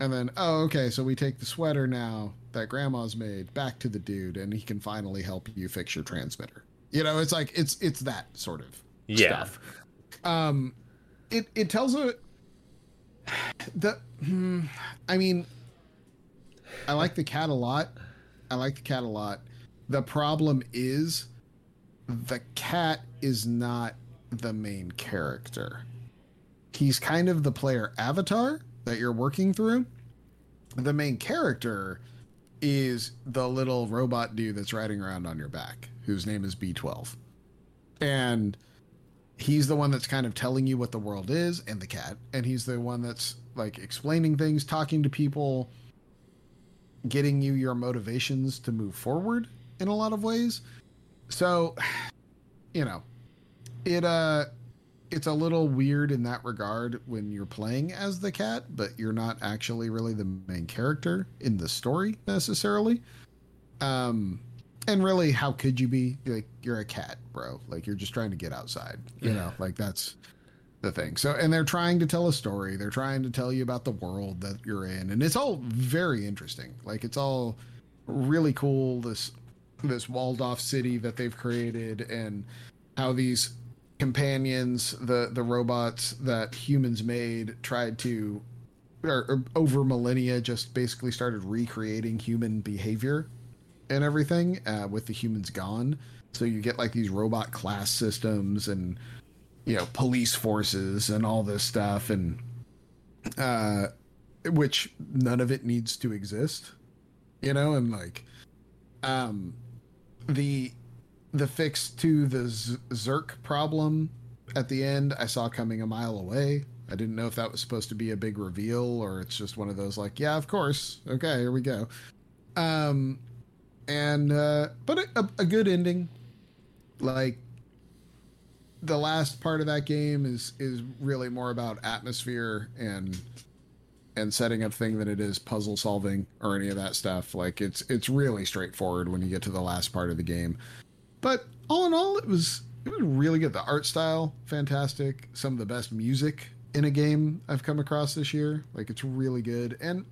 B: And then, oh, okay, so we take the sweater now that grandma's made back to the dude, and he can finally help you fix your transmitter. You know, it's like it's it's that sort of
C: Yeah.
B: stuff. Um, it it tells a the. hmm, I mean, I like the cat a lot. I like the cat a lot. The problem is, the cat is not the main character. He's kind of the player avatar that you're working through. The main character is the little robot dude that's riding around on your back, whose name is B12. And he's the one that's kind of telling you what the world is and the cat and he's the one that's like explaining things talking to people getting you your motivations to move forward in a lot of ways so you know it uh it's a little weird in that regard when you're playing as the cat, but you're not actually really the main character in the story necessarily. Um and really how could you be like you're a cat, bro? Like you're just trying to get outside, you know? Like that's the thing. So and they're trying to tell a story. They're trying to tell you about the world that you're in and it's all very interesting. Like it's all really cool this this walled off city that they've created and how these companions, the the robots that humans made, tried to, or, or over millennia, just basically started recreating human behavior and everything uh, with the humans gone. So you get like these robot class systems and you know police forces and all this stuff and uh which none of it needs to exist you know and like um the the fix to the Z- Zurk problem at the end, I saw coming a mile away. I didn't know if that was supposed to be a big reveal or it's just one of those like, yeah, of course. Okay, here we go. Um, and uh, but a, a good ending. Like the last part of that game is is really more about atmosphere and and setting up thing than it is puzzle solving or any of that stuff. Like it's it's really straightforward when you get to the last part of the game. But all in all, it was it was really good. The art style, fantastic. Some of the best music in a game I've come across this year. Like it's really good, and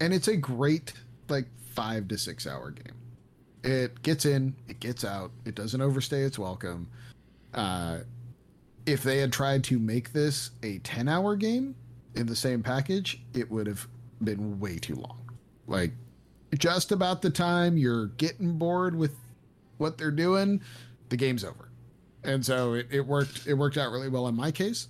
B: and it's a great like five to six hour game. It gets in, it gets out, it doesn't overstay its welcome. Uh, if they had tried to make this a ten hour game in the same package, it would have been way too long. Like just about the time you're getting bored with what they're doing, the game's over. And so it, it worked it worked out really well in my case.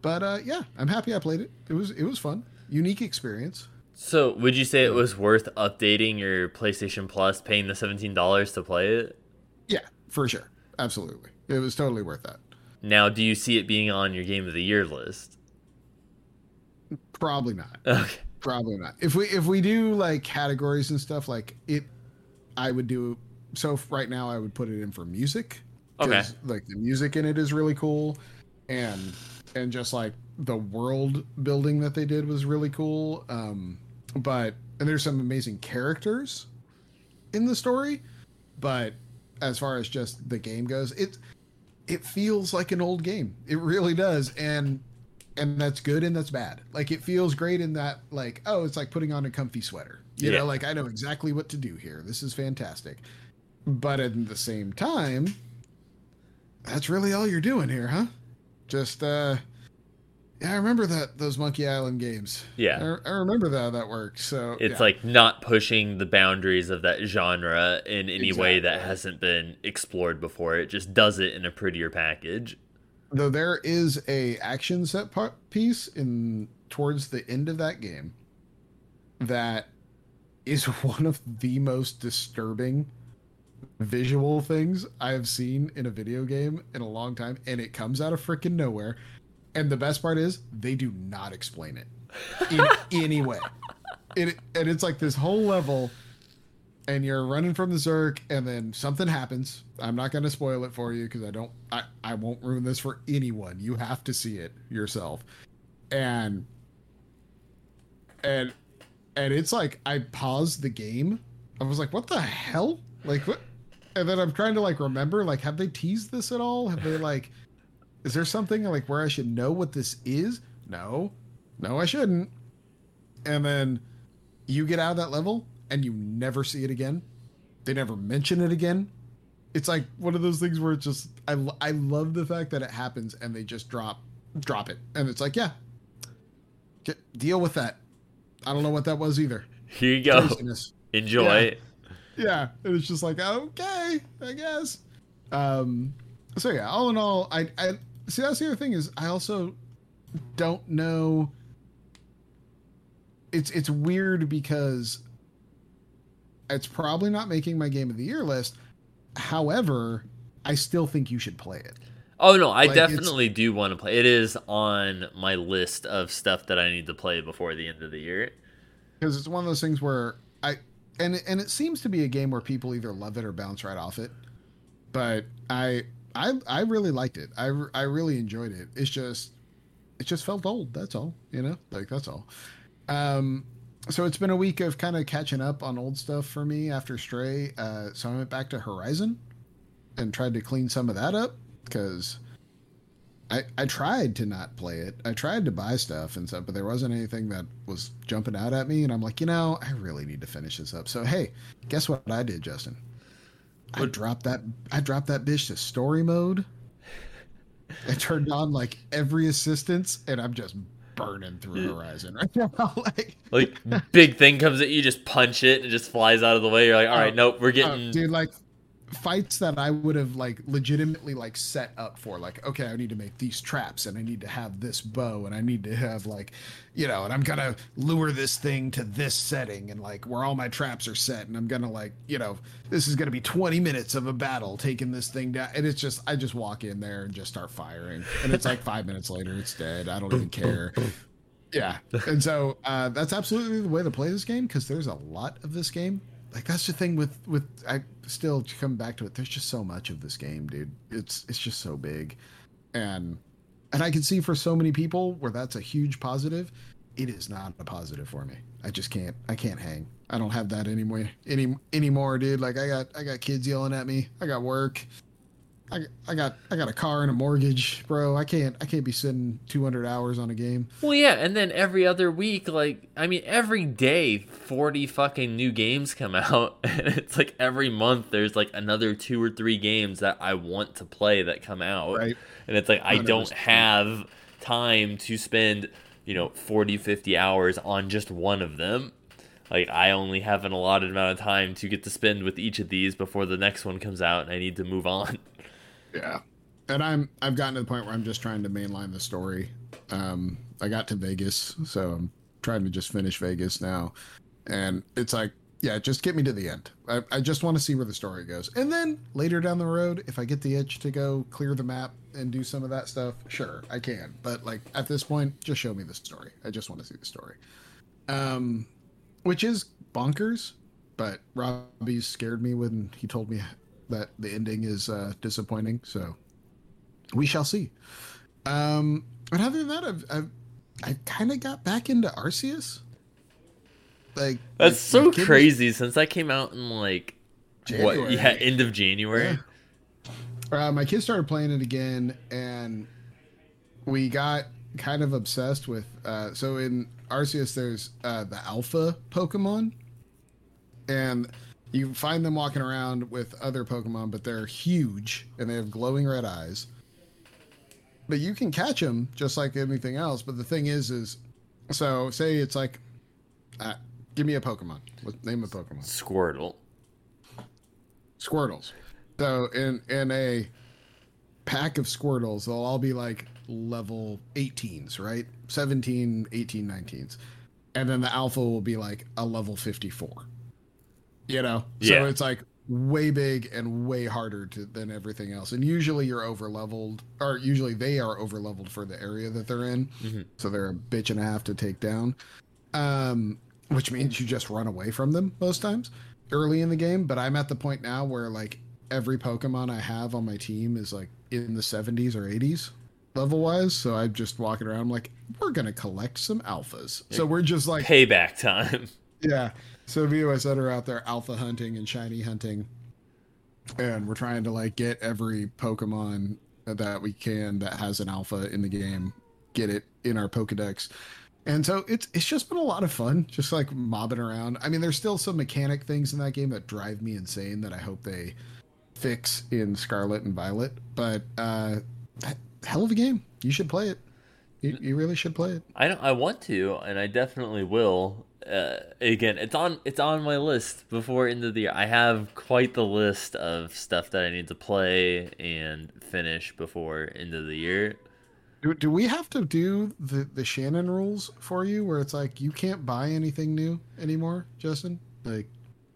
B: But uh, yeah, I'm happy I played it. It was it was fun. Unique experience.
C: So, would you say it was worth updating your PlayStation Plus, paying the seventeen dollars to play it?
B: Yeah, for sure, absolutely. It was totally worth that.
C: Now, do you see it being on your Game of the Year list?
B: Probably not.
C: Okay.
B: Probably not. If we if we do like categories and stuff, like it, I would do. So right now, I would put it in for music.
C: Okay.
B: Like the music in it is really cool, and and just like the world building that they did was really cool. Um, but and there's some amazing characters in the story, but as far as just the game goes, it it feels like an old game. It really does, and and that's good and that's bad. Like it feels great in that like oh, it's like putting on a comfy sweater. You
C: Yeah.
B: know, like I know exactly what to do here. This is fantastic. But at the same time, that's really all you're doing here, huh? Just uh yeah, I remember that those Monkey Island games.
C: Yeah.
B: I, I remember that that works. So
C: It's
B: yeah.
C: like not pushing the boundaries of that genre in any way that hasn't been explored before. It just does it in a prettier package.
B: though there is a action set piece in towards the end of that game that is one of the most disturbing visual things I've seen in a video game in a long time, and it comes out of freaking nowhere. And the best part is they do not explain it in any way. It and it's like this whole level, and you're running from the Zurk, and then something happens. I'm not going to spoil it for you because I don't. I I won't ruin this for anyone. You have to see it yourself, and and and it's like I paused the game. I was like, "What the hell? Like what?" And then I'm trying to like remember, like, have they teased this at all? Have they like, is there something like where I should know what this is? No, no, I shouldn't. And then you get out of that level and you never see it again. They never mention it again. It's like one of those things where it's just I I love the fact that it happens and they just drop drop it and it's like yeah, deal with that. I don't know what that was either.
C: Here you go.
B: Craziness.
C: Enjoy.
B: yeah and it's just like okay i guess um so yeah all in all i i see that's the other thing is i also don't know it's it's weird because it's probably not making my game of the year list however i still think you should play it
C: Oh no, I
B: Like,
C: definitely do want to play. It is on my list of stuff that I need to play before the end of the year.
B: because it's one of those things where I and and it seems to be a game where people either love it or bounce right off it. But I I I really liked it. I I really enjoyed it. It's just it just felt old. That's all. You know, like that's all. Um, so it's been a week of kind of catching up on old stuff for me after Stray. Uh, so I went back to Horizon and tried to clean some of that up because I I tried to not play it. I tried to buy stuff and stuff, but there wasn't anything that was jumping out at me. And I'm like, you know, I really need to finish this up. So hey, guess what I did, Justin? I dropped that. I dropped that bitch to story mode. I turned on like every assistance, and I'm just burning through Horizon right now. like,
C: Like big thing comes at you, just punch it and it just flies out of the way. You're like, all right,
B: Oh,
C: nope, we're
B: oh,
C: getting.
B: dude, like fights that I would have like legitimately like set up for. Like, okay, I need to make these traps, and I need to have this bow, and I need to have like, you know, and I'm gonna lure this thing to this setting, and like where all my traps are set, and I'm gonna like, you know, this is gonna be 20 minutes of a battle taking this thing down, and it's just I just walk in there and just start firing, and it's like five minutes later, it's dead. I don't even care. Yeah, and so uh, that's absolutely the way to play this game because there's a lot of this game. Like that's the thing with with I still come back to it. There's just so much of this game, dude. It's it's just so big, and and I can see for so many people where that's a huge positive. It is not a positive for me. I just can't. I can't hang. I don't have that anymore. Any anymore, dude. Like I got I got kids yelling at me. I got work. I, I got I got a car and a mortgage, bro. I can't I can't be sitting 200 hours on a game.
C: Well, yeah, and then every other week, like, I mean, every day, 40 fucking new games come out. And it's like every month there's like another two or three games that I want to play that come out.
B: Right.
C: And it's like, I don't have time to spend, you know, 40, 50 hours on just one of them. Like, I only have an allotted amount of time to get to spend with each of these before the next one comes out and I need to move on.
B: Yeah. And I'm I've gotten to the point where I'm just trying to mainline the story. Um I got to Vegas, so I'm trying to just finish Vegas now. And it's like, yeah, just get me to the end. I, I just want to see where the story goes. And then later down the road, if I get the itch to go clear the map and do some of that stuff, sure, I can. But like at this point, just show me the story. I just want to see the story. Um which is bonkers, but Robbie scared me when he told me that the ending is uh, disappointing. So we shall see. Um, but other than that, I've, I've I kind of got back into Arceus. Like
C: That's so
B: my kid was-
C: crazy since that came out in like, what, yeah, end of January.
B: Yeah. Uh, my kids started playing it again, and we got kind of obsessed with. Uh, so in Arceus, there's uh, the alpha Pokemon, and you find them walking around with other Pokemon, but they're huge and they have glowing red eyes. But you can catch them just like anything else. But the thing is, is so say it's like, uh, give me a Pokemon. What name a Pokemon?
C: Squirtle.
B: Squirtles. So in in a pack of Squirtles, they'll all be like level 18s, right? 17, 18, 19s. And then the alpha will be like a level 54. You know? So
C: Yeah.
B: it's like way big and way harder to, than everything else. And usually you're over leveled, or usually they are over leveled for the area that they're in.
C: Mhm.
B: So they're a bitch and a half to take down. Um, which means you just run away from them most times early in the game. But I'm at the point now where like every Pokemon I have on my team is like in the 70s or 80s level wise. So I'm just walking around like, we're going to collect some alphas. So we're just like,
C: Payback time.
B: yeah. So and my are out there alpha hunting and shiny hunting. And we're trying to like get every Pokemon that we can that has an alpha in the game, get it in our Pokedex. And so it's it's just been a lot of fun, just like mobbing around. I mean, there's still some mechanic things in that game that drive me insane that I hope they fix in Scarlet and Violet. But uh hell of a game. You should play it. You, you really should play it.
C: I don't, I want to, and I definitely will. Uh, again, it's on it's on my list before end of the year. I have quite the list of stuff that I need to play and finish before end of the year.
B: Do, do we have to do the, the Shannon rules for you where it's like you can't buy anything new anymore, Justin? Like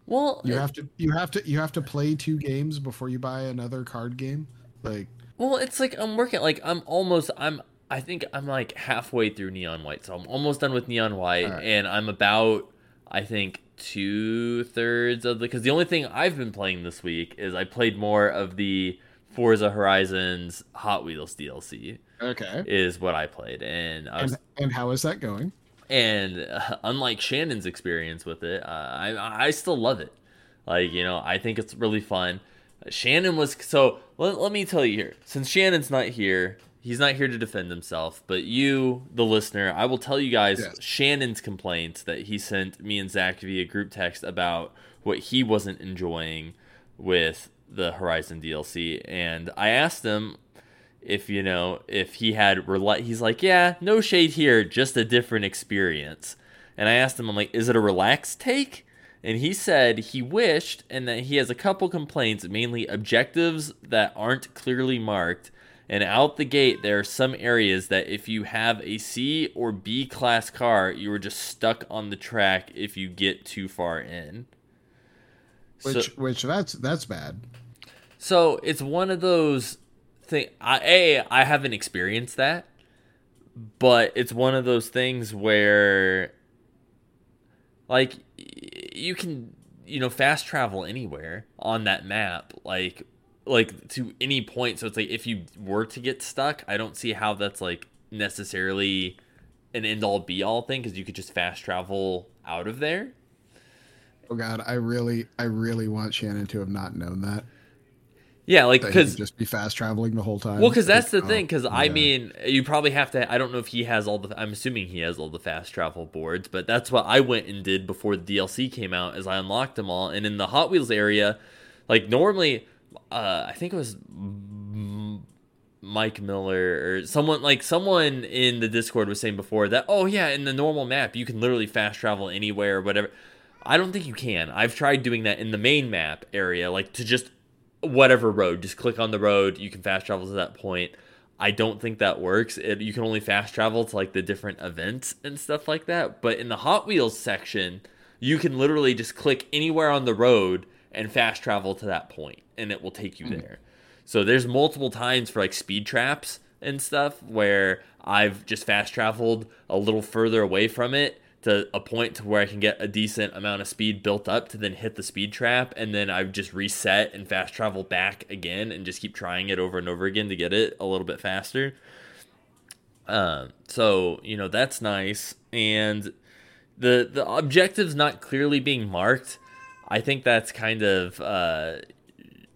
C: Well,
B: you have to you have to you have to play two games before you buy another card game? Like
C: Well, it's like I'm working like I'm almost I'm I think I'm like halfway through Neon White, so I'm almost done with Neon White,
B: Alright.
C: and I'm about I think two thirds of the because the only thing I've been playing this week is I played more of the Forza Horizon's Hot Wheels DLC
B: Okay.
C: is what I played, and I was
B: And, and how is that going?
C: and uh, unlike Shannon's experience with it, uh, I I still love it. Like you know, I think it's really fun. Shannon was so. Let, let me tell you here, since Shannon's not here, he's not here to defend himself. But you, the listener, I will tell you guys
B: Yes.
C: Shannon's complaints that he sent me and Zach via group text about what he wasn't enjoying with the Horizon DLC, and I asked him if you know if he had rela- he's like yeah no shade here just a different experience and i asked him i'm like is it a relaxed take and he said he wished and that he has a couple complaints mainly objectives that aren't clearly marked and out the gate there are some areas that if you have a c or b class car you are just stuck on the track if you get too far in
B: Which
C: So-
B: which that's that's bad.
C: So it's one of those thing. I, a I haven't experienced that, but it's one of those things where, like, you can you know fast travel anywhere on that map, like like to any point. So it's like if you were to get stuck, I don't see how that's like necessarily an end all be all thing because you could just fast travel out of there.
B: Oh God, I really I really want Shannon to have not known that.
C: Yeah, like because
B: just be fast traveling the whole time.
C: Well, because that's the
B: Like,
C: thing.
B: oh,
C: Because I mean, you probably have to. I don't know if he has all the. I'm assuming he has all the fast travel boards, but that's what I went and did before the DLC came out. Is I unlocked them all, and in the Hot Wheels area, like normally, uh, I think it was Mike Miller or someone like someone in the Discord was saying before that. Oh yeah, in the normal map, you can literally fast travel anywhere or whatever. I don't think you can. I've tried doing that in the main map area, like to just whatever road. Just click on the road. You can fast travel to that point. I don't think that works. It, you can only fast travel to like the different events and stuff like that. But in the Hot Wheels section, you can literally just click anywhere on the road and fast travel to that point, and it will take you there. So there's multiple times for like speed traps and stuff where I've just fast traveled a little further away from it to a point to where I can get a decent amount of speed built up to then hit the speed trap and then I've just reset and fast travel back again and just keep trying it over and over again to get it a little bit faster. Um, so you know that's nice, and the the objectives not clearly being marked. I think that's kind of uh,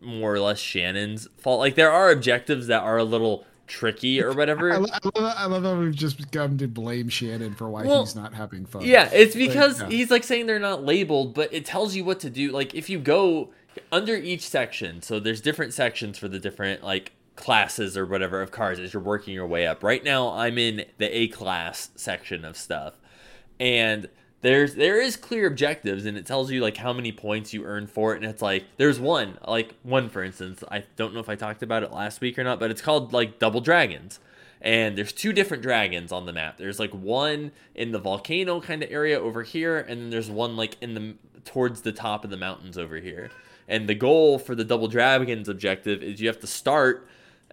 C: more or less Shannon's fault. Like there are objectives that are a little tricky or whatever.
B: I, love, I love how we've just come to blame Shannon for why
C: Well,
B: he's not having fun.
C: Yeah, it's because
B: yeah.
C: he's like saying they're not labeled, but it tells you what to do. Like if you go under each section, so there's different sections for the different like classes or whatever of cars as you're working your way up. Right now I'm in the A class section of stuff. And there's there is clear objectives and it tells you like how many points you earn for it. And it's like there's one like one for instance i don't know if i talked about it last week or not but it's called like double dragons. And there's two different dragons on the map. There's like one in the volcano kind of area over here and then there's one like in the towards the top of the mountains over here. And the goal for the double dragons objective is you have to start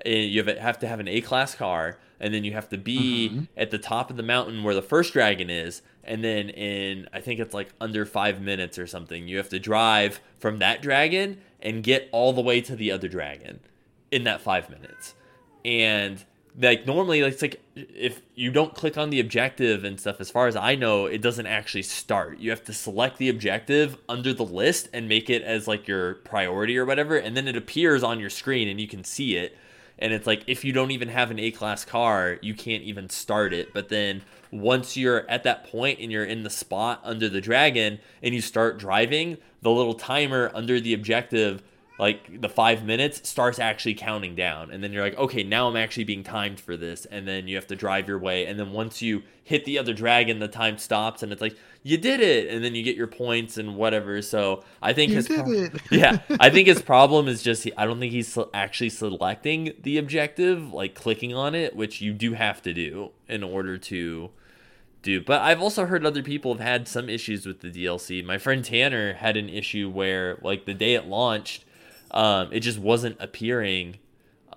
C: you have, have to have an A class car, and then you have to be mm-hmm. at the top of the mountain where the first dragon is, and then in I think it's like under five minutes or something, you have to drive from that dragon and get all the way to the other dragon in that five minutes. And like normally, like, it's like if you don't click on the objective and stuff, as far as I know, it doesn't actually start. You have to select the objective under the list and make it as like your priority or whatever, and then it appears on your screen and you can see it and it's like if you don't even have an A class car, you can't even start it. But then once you're at that point and you're in the spot under the dragon and you start driving, the little timer under the objective, like the five minutes, starts actually counting down. And then you're like, okay, now I'm actually being timed for this. And then you have to drive your way. And then once you hit the other dragon, the time stops and it's like, you did it. And then you get your points and whatever. So I think
B: You
C: his pro- yeah, I think his problem is just he, I don't think he's actually selecting the objective, like clicking on it, which you do have to do in order to do. But I've also heard other people have had some issues with the DLC. My friend Tanner had an issue where, like, the day it launched, um, it just wasn't appearing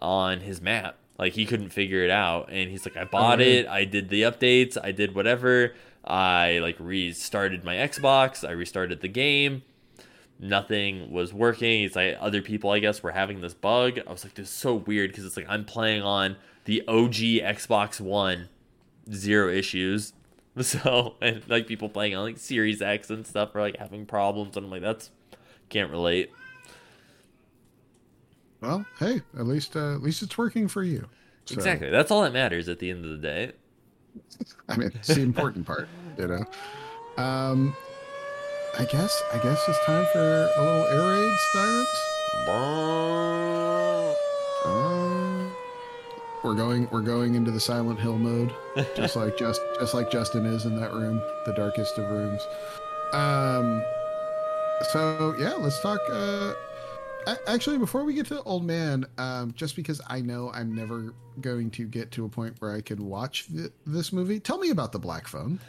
C: on his map. Like he couldn't figure it out, and he's like, "I bought
B: really?
C: it. I did the updates. I did whatever. I like restarted my Xbox. I restarted the game." nothing was working. It's like other people, I guess, were having this bug. I was like, this is so weird because it's like I'm playing on the OG Xbox One, zero issues. So and like people playing on like Series X and stuff are like having problems, and I'm like, that's can't relate.
B: Well, hey, at least uh, at least it's working for you. So,
C: Exactly. That's all that matters at the end of the day.
B: I mean, it's the important part, you know. Um, I guess I guess it's time for a little air raid sirens. Um, we're going we're going into the Silent Hill mode, just like just just like Justin is in that room, the darkest of rooms. Um, so yeah, let's talk. Uh, actually, before we get to the Old Man, um, just because I know I'm never going to get to a point where I can watch th- this movie, tell me about the Black Phone.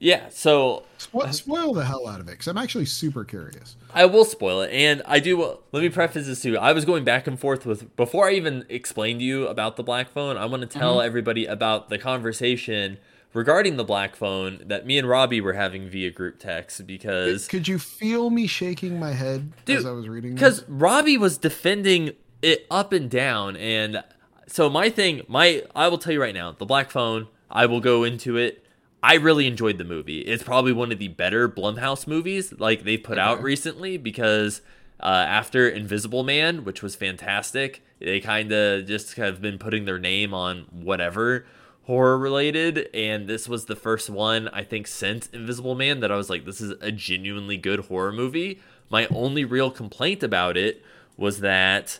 C: Yeah. So
B: Spo- spoil the hell out of it, because I'm actually super curious.
C: I will spoil it, and I do. Let me preface this too. I was going back and forth with before I even explained to you about the black phone. I want to tell everybody about the conversation regarding the black phone that me and Robbie were having via group text because
B: Could you feel me shaking my head
C: Dude,
B: as I was reading?
C: because? Robbie was defending it up and down, and so my thing, my I will tell you right now, the Black Phone. I will go into it. I really enjoyed the movie. It's probably one of the better Blumhouse movies like they put out recently because uh, after Invisible Man, which was fantastic, they kind of just have been putting their name on whatever horror related and this was the first one i think since invisible man that i was like this is a genuinely good horror movie. My only real complaint about it was that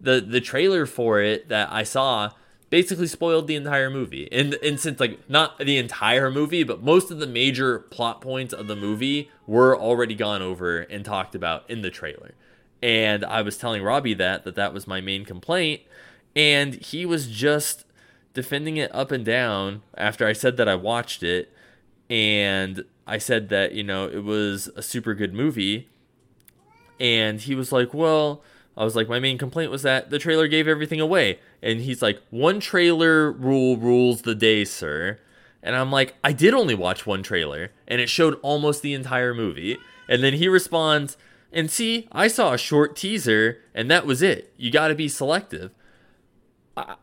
C: the the trailer for it that i saw basically spoiled the entire movie. And and since like not the entire movie but most of the major plot points of the movie were already gone over and talked about in the trailer. And i was telling robbie that that that was my main complaint. And he was just defending it up and down after I said that I watched it and I said that, you know, it was a super good movie. And he was like, "Well, I was like, my main complaint was that the trailer gave everything away." And he's like, "One trailer rule rules the day, sir." And I'm like, "I did only watch one trailer, and it showed almost the entire movie." And then he responds, "And see, I saw a short teaser, and that was it. You got to be selective." I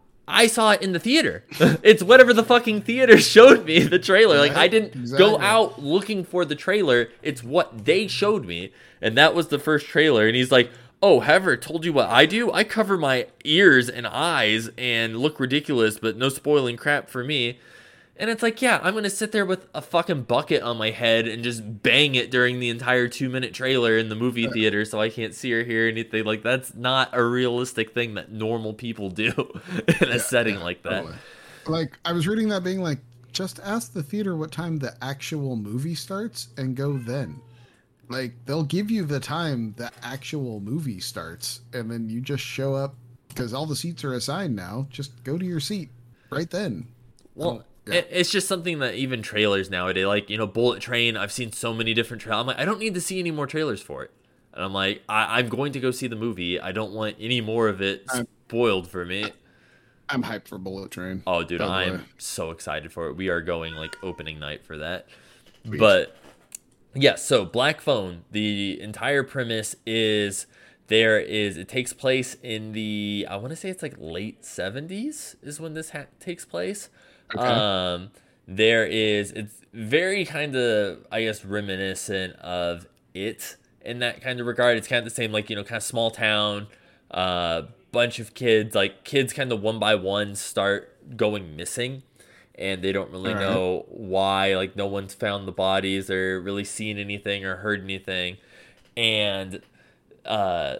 C: saw it in the theater. it's whatever the fucking theater showed me the trailer. Like I didn't go out looking for the trailer. It's what they showed me, and that was the first trailer. And he's like, "Oh, have I told you what I do? I cover my ears and eyes and look ridiculous, but no spoiling crap for me." And it's like, yeah, I'm gonna sit there with a fucking bucket on my head and just bang it during the entire two minute trailer in the movie theater so I can't see or hear anything. Like that's not a realistic thing that normal people do in a setting like that.
B: Totally. Like I was reading that being like, just ask the theater what time the actual movie starts and go then. Like they'll give you the time the actual movie starts, and then you just show up because all the seats are assigned now. Just go to your seat right then.
C: Well,
B: yeah.
C: it's just something that even trailers nowadays, like you know, Bullet Train. I've seen so many different trailers. I'm like, I don't need to see any more trailers for it. And I'm like, I, I'm going to go see the movie. I don't want any more of it
B: I'm-
C: spoiled for me.
B: I'm hyped for Bullet Train.
C: Oh, dude, I'm so excited for it. We are going like opening night for that.
B: Sweet.
C: But yeah, so Black Phone, the entire premise is there is it takes place in the I want to say it's like late 70s is when this ha- takes place.
B: Okay.
C: Um there is it's very kind of I guess reminiscent of it in that kind of regard. It's kind of the same like, you know, kind of small town uh bunch of kids like kids kind of one by one start going missing and they don't really know why like no one's found the bodies or really seen anything or heard anything and uh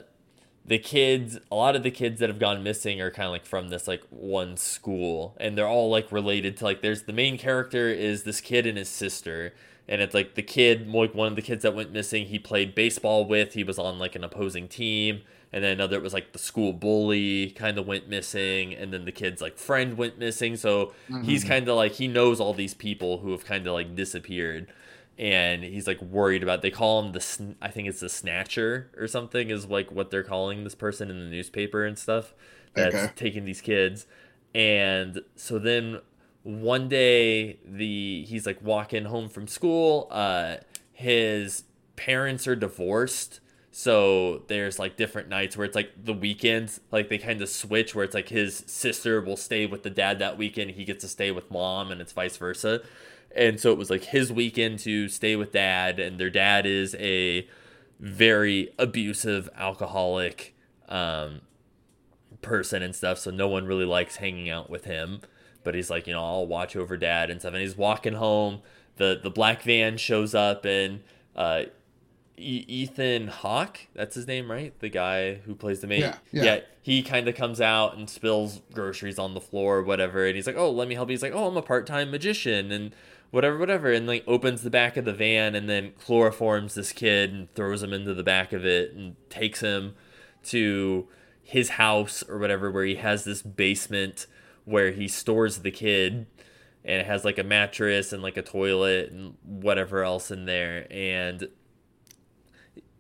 C: the kids a lot of the kids that have gone missing are kind of like from this like one school and they're all like related to like there's the main character is this kid and his sister and it's like the kid like one of the kids that went missing he played baseball with he was on like an opposing team and then another it was like the school bully kind of went missing and then the kid's like friend went missing so mm-hmm. he's kind of like he knows all these people who have kind of like disappeared and he's like worried about they call him the sn- i think it's the snatcher or something is like what they're calling this person in the newspaper and stuff that's
B: Okay.
C: taking these kids and so then one day the he's like walking home from school uh his parents are divorced So there's like different nights where it's like the weekends, like they kind of switch where it's like his sister will stay with the dad that weekend, he gets to stay with mom, and it's vice versa. And so it was like his weekend to stay with dad, and their dad is a very abusive alcoholic um, person and stuff. So no one really likes hanging out with him. But he's like, you know, I'll watch over dad and stuff. And he's walking home. The the black van shows up, and uh, E- Ethan Hawke, that's his name, right? The guy who plays the main.
B: Yeah, yeah.
C: he kind of comes out and spills groceries on the floor, or whatever, and he's like, "Oh, let me help you." He's like, "Oh, I'm a part-time magician," and whatever, whatever, and like opens the back of the van and then chloroforms this kid and throws him into the back of it and takes him to his house or whatever, where he has this basement where he stores the kid and it has like a mattress and like a toilet and whatever else in there and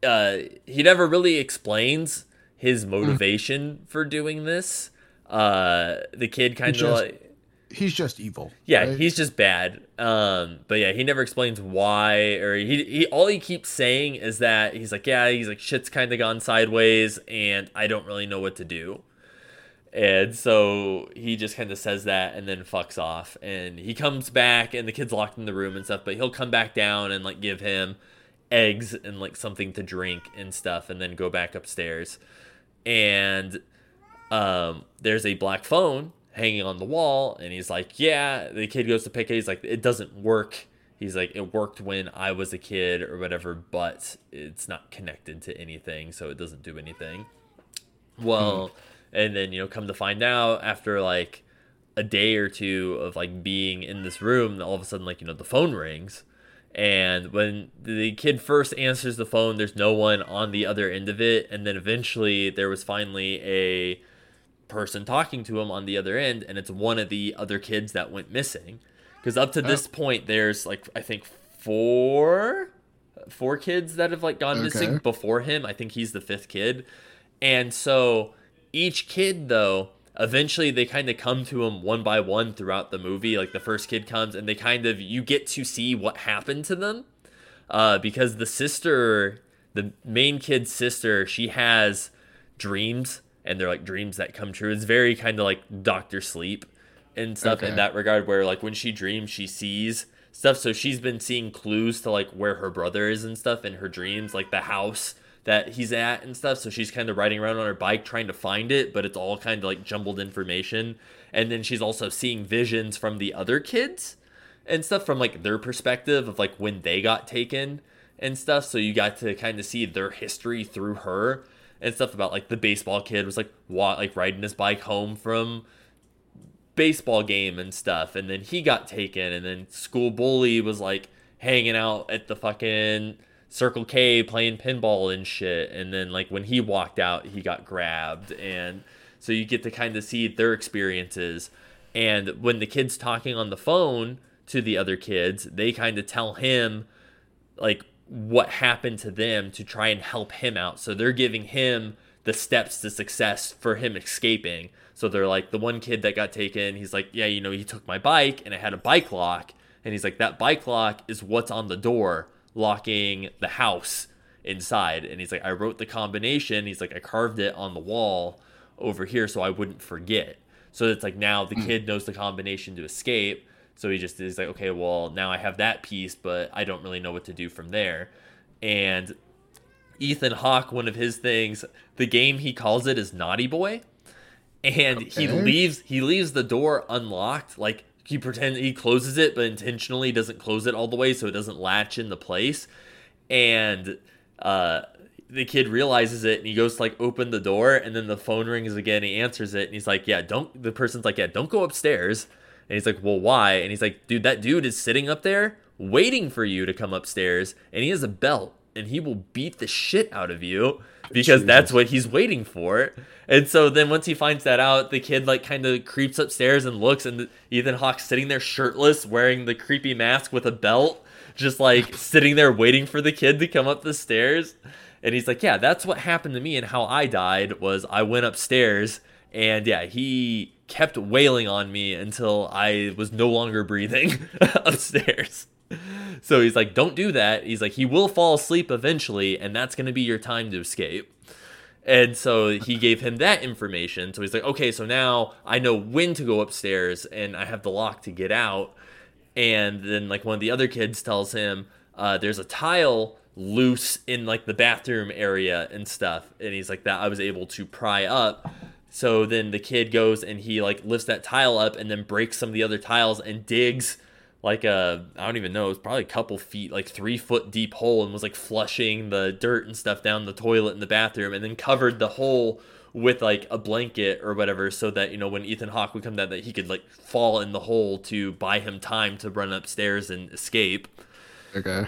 C: uh, he never really explains his motivation mm. for doing this. Uh, the kid kind of like
B: he's just evil.
C: Yeah, right? he's just bad. Um, but yeah, he never explains why or he he all he keeps saying is that he's like, yeah, he's like shit's kind of gone sideways and I don't really know what to do. And so he just kind of says that and then fucks off. And he comes back and the kid's locked in the room and stuff, but he'll come back down and like give him eggs and like something to drink and stuff and then go back upstairs and um, there's a black phone hanging on the wall and he's like yeah. The kid goes to pick it. He's like it doesn't work. He's like it worked when i was a kid or whatever but it's not connected to anything so it doesn't do anything. Well mm. and then you know come to find out after like a day or two of like being in this room all of a sudden like you know the phone rings. And when the kid first answers the phone, there's no one on the other end of it. And then eventually there was finally a person talking to him on the other end, and it's one of the other kids that went missing. Because up to this oh. point, there's like, I think four four kids that have like gone okay. missing before him. I think he's the fifth kid. And so each kid though eventually they kind of come to him one by one throughout the movie like the first kid comes and they kind of you get to see what happened to them uh, because the sister the main kid's sister she has dreams and they're like dreams that come true it's very kind of like doctor sleep and stuff okay. in that regard where like when she dreams she sees stuff so she's been seeing clues to like where her brother is and stuff in her dreams like the house that he's at and stuff. So she's kind of riding around on her bike trying to find it, but it's all kind of like jumbled information. And then she's also seeing visions from the other kids and stuff from like their perspective of like when they got taken and stuff. So you got to kind of see their history through her and stuff about like the baseball kid was like wa- like riding his bike home from baseball game and stuff and then he got taken and then school bully was like hanging out at the fucking Circle K playing pinball and shit. And then like when he walked out, he got grabbed. And so you get to kind of see their experiences. And when the kid's talking on the phone to the other kids, they kind of tell him like what happened to them to try and help him out. So they're giving him the steps to success for him escaping. So they're like, the one kid that got taken, he's like, yeah, you know, he took my bike and it had a bike lock. And he's like, that bike lock is what's on the door locking the house inside. And he's like, I wrote the combination. He's like, I carved it on the wall over here so I wouldn't forget. So it's like now the hmm. kid knows the combination to escape. So he just is like, okay, well, now I have that piece, but I don't really know what to do from there. And Ethan Hawke, one of his things, the game he calls it is Naughty Boy. And okay. he leaves he leaves the door unlocked, like he pretends he closes it, but intentionally doesn't close it all the way so it doesn't latch into place. And uh, the kid realizes it and he goes to like open the door and then the phone rings again. He answers it and he's like, "Yeah, don't." The person's like, "Yeah, don't go upstairs." And he's like, "Well, why?" And he's like, "Dude, that dude is sitting up there waiting for you to come upstairs, and he has a belt and he will beat the shit out of you." because Jesus. that's what he's waiting for. And so then once he finds that out, the kid like kind of creeps upstairs and looks, and Ethan Hawke's sitting there shirtless, wearing the creepy mask with a belt, just like sitting there waiting for the kid to come up the stairs. And he's like, "Yeah, that's what happened to me, and how I died was I went upstairs, and yeah, he kept wailing on me until I was no longer breathing upstairs." So he's like, don't do that. He's like, he will fall asleep eventually, and that's going to be your time to escape. And so he gave him that information. So he's like, okay, so now I know when to go upstairs and I have the lock to get out. And then, like, one of the other kids tells him, uh, there's a tile loose in like the bathroom area and stuff. And he's like, that I was able to pry up. So then the kid goes and he like lifts that tile up and then breaks some of the other tiles and digs like a I don't even know, it's probably a couple feet, like three foot deep hole and was like flushing the dirt and stuff down the toilet in the bathroom and then covered the hole with like a blanket or whatever so that, you know, when Ethan Hawke would come down that he could like fall in the hole to buy him time to run upstairs and escape.
B: Okay.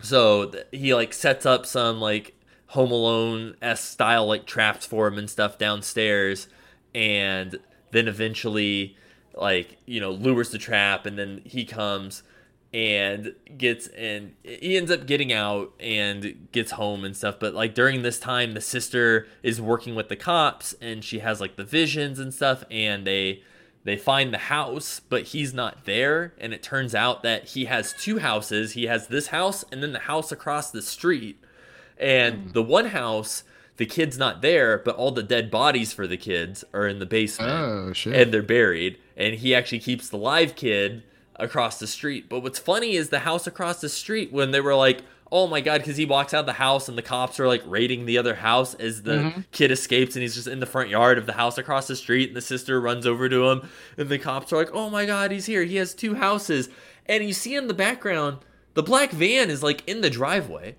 C: So th- he like sets up some like Home Alone s style like traps for him and stuff downstairs, and then eventually like you know lures the trap, and then he comes and gets and he ends up getting out and gets home and stuff but like during this time the sister is working with the cops and she has like the visions and stuff and they they find the house, but he's not there. And it turns out that he has two houses. He has this house and then the house across the street. And mm. the one house, the kid's not there, but all the dead bodies for the kids are in the basement.
B: Oh, shit.
C: And they're buried. And he actually keeps the live kid across the street. But what's funny is the house across the street, when they were like, oh my god because he walks out the house and the cops are like raiding the other house as the mm-hmm. kid escapes and he's just in the front yard of the house across the street and the sister runs over to him and the cops are like oh my god he's here he has two houses and you see in the background the black van is like in the driveway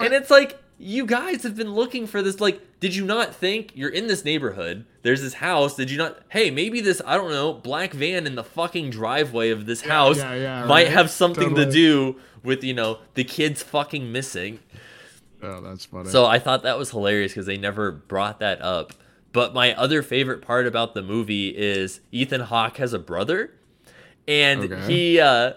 C: and it's like you guys have been looking for this like did you not think you're in this neighborhood there's this house did you not hey maybe this i don't know black van in the fucking driveway of this house
B: yeah, yeah,
C: might
B: right?
C: have something
B: Totally.
C: to do with you know the kids fucking missing
B: Oh, that's funny.
C: so i thought that was hilarious because they never brought that up but my other favorite part about the movie is ethan hawke has a brother and
B: Okay.
C: he uh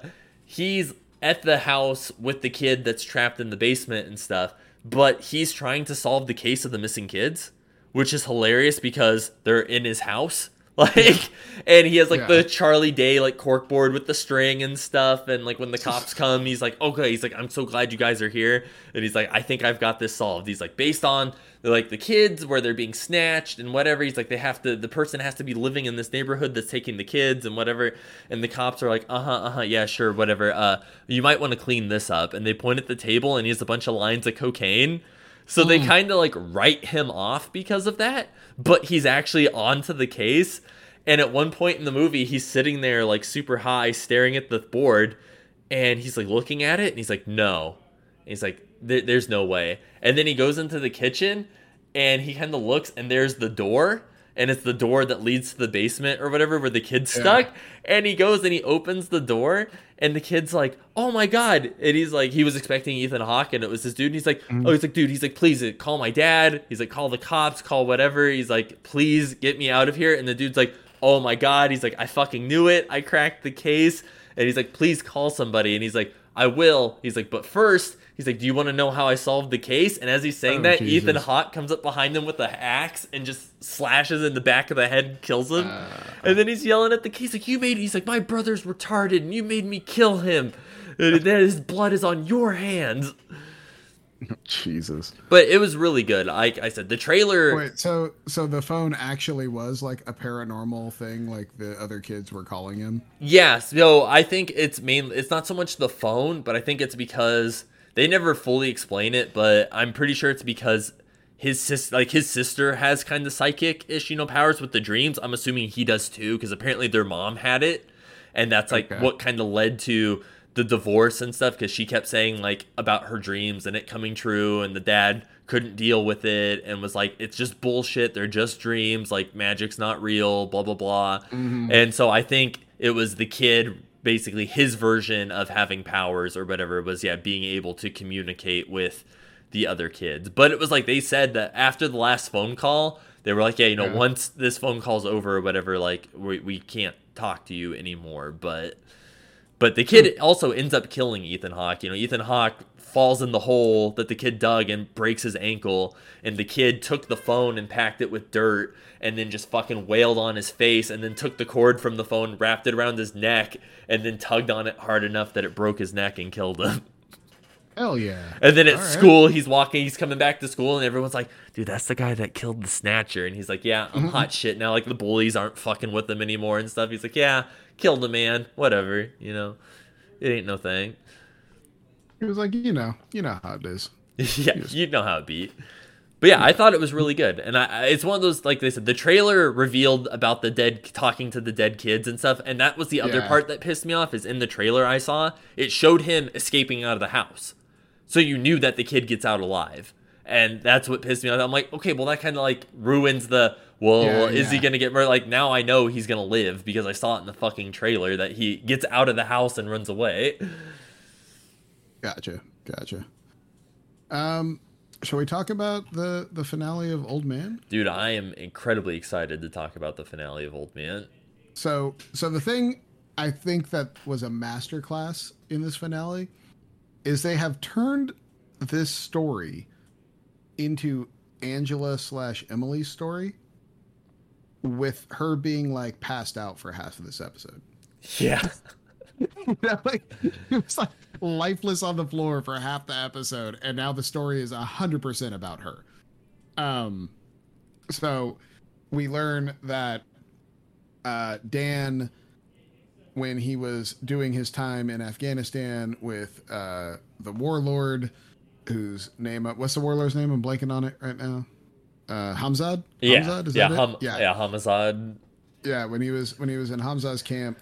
C: he's at the house with the kid that's trapped in the basement and stuff but he's trying to solve the case of the missing kids which is hilarious because they're in his house like and he has like
B: Yeah.
C: the charlie day like corkboard with the string and stuff and like when the cops come he's like okay he's like i'm so glad you guys are here and he's like i think i've got this solved. He's like based on like the kids where they're being snatched and whatever he's like they have to the person has to be living in this neighborhood that's taking the kids and whatever and the cops are like uh-huh uh-huh yeah sure whatever uh you might want to clean this up and they point at the table and he has a bunch of lines of cocaine so they kind of like write him off because of that, but he's actually onto the case. And at one point in the movie, he's sitting there like super high, staring at the board, and he's like looking at it, and he's like, "No," and he's like, "There- "There's no way." And then he goes into the kitchen, and he kind of looks, and there's the door, and it's the door that leads to the basement or whatever where the kid's stuck. And he goes and he opens the door, and the kid's like, "Oh my god!" And he's like, he was expecting Ethan Hawke, and it was this dude. And he's like, mm-hmm. "Oh, he's like, dude." He's like, "Please call my dad." He's like, "Call the cops, call whatever." He's like, "Please get me out of here." And the dude's like, "Oh my god!" He's like, "I fucking knew it. I cracked the case." And he's like, "Please call somebody." And he's like, "I will." He's like, "But first, he's like, "Do you want to know how I solved the case?" And as he's saying
B: Oh,
C: that,
B: Jesus.
C: Ethan Hawke comes up behind him with an axe and just slashes in the back of the head and kills him.
B: Uh.
C: and then he's yelling at the case like, "You made." He's like, "My brother's retarded, and you made me kill him. And then his blood is on your hands."
B: Jesus.
C: But it was really good. Like I said, the trailer.
B: Wait, so so the phone actually was like a paranormal thing, like the other kids were calling him.
C: Yes, so I think it's main. It's not so much the phone, but I think it's because they never fully explain it. But I'm pretty sure it's because his sis, like his sister, has kind of psychic-ish, you know, powers with the dreams. I'm assuming he does too, because apparently their mom had it, and that's like
B: Okay.
C: what kind of led to the divorce and stuff. Because she kept saying like about her dreams and it coming true, and the dad couldn't deal with it and was like, "It's just bullshit. They're just dreams. Like magic's not real. Blah blah blah." Mm-hmm. And so I think it was the kid basically his version of having powers or whatever was yeah being able to communicate with the other kids but it was like they said that after the last phone call they were like yeah you know
B: Yeah.
C: once this phone call's over or whatever like we, we can't talk to you anymore but But the kid hmm. also ends up killing Ethan Hawke. You know, Ethan Hawke falls in the hole that the kid dug and breaks his ankle. And the kid took the phone and packed it with dirt and then just fucking wailed on his face and then took the cord from the phone, wrapped it around his neck, and then tugged on it hard enough that it broke his neck and killed him.
B: Hell yeah.
C: And then at
B: All right.
C: school, he's walking, he's coming back to school, and everyone's like, dude, that's the guy that killed the snatcher. And he's like, yeah, I'm hot shit now. Like, the bullies aren't fucking with him anymore and stuff. He's like, yeah, killed a man. Whatever. You know, it ain't no thing.
B: He was like, you know, you know how it is.
C: yeah, you know how it beat. But yeah, I thought it was really good, and I, I it's one of those like they said the trailer revealed about the dead talking to the dead kids and stuff, and that was the other
B: Yeah.
C: part that pissed me off. Is in the trailer I saw it showed him escaping out of the house, so you knew that the kid gets out alive, and that's what pissed me off. I'm like, okay, well that kind of like ruins the well,
B: Yeah,
C: is he gonna get murdered? Like now I know he's gonna live because I saw it in the fucking trailer that he gets out of the house and runs away.
B: Gotcha. Gotcha. Um, shall we talk about the the finale of Old Man?
C: Dude, I am incredibly excited to talk about the finale of Old Man.
B: So, so the thing I think that was a masterclass in this finale is they have turned this story into Angela slash Emily's story, with her being like passed out for half of this episode.
C: Yeah.
B: You know, like it was like lifeless on the floor for half the episode, and now the story is hundred percent about her. Um, so we learn that uh, Dan, when he was doing his time in Afghanistan with uh, the warlord, whose name what's the warlord's name? I'm blanking on it right now. Uh, Hamzad.
C: Yeah,
B: Hamzad? Is
C: yeah, hum, yeah, Hamazad.
B: yeah when he was when he was in Hamzad's camp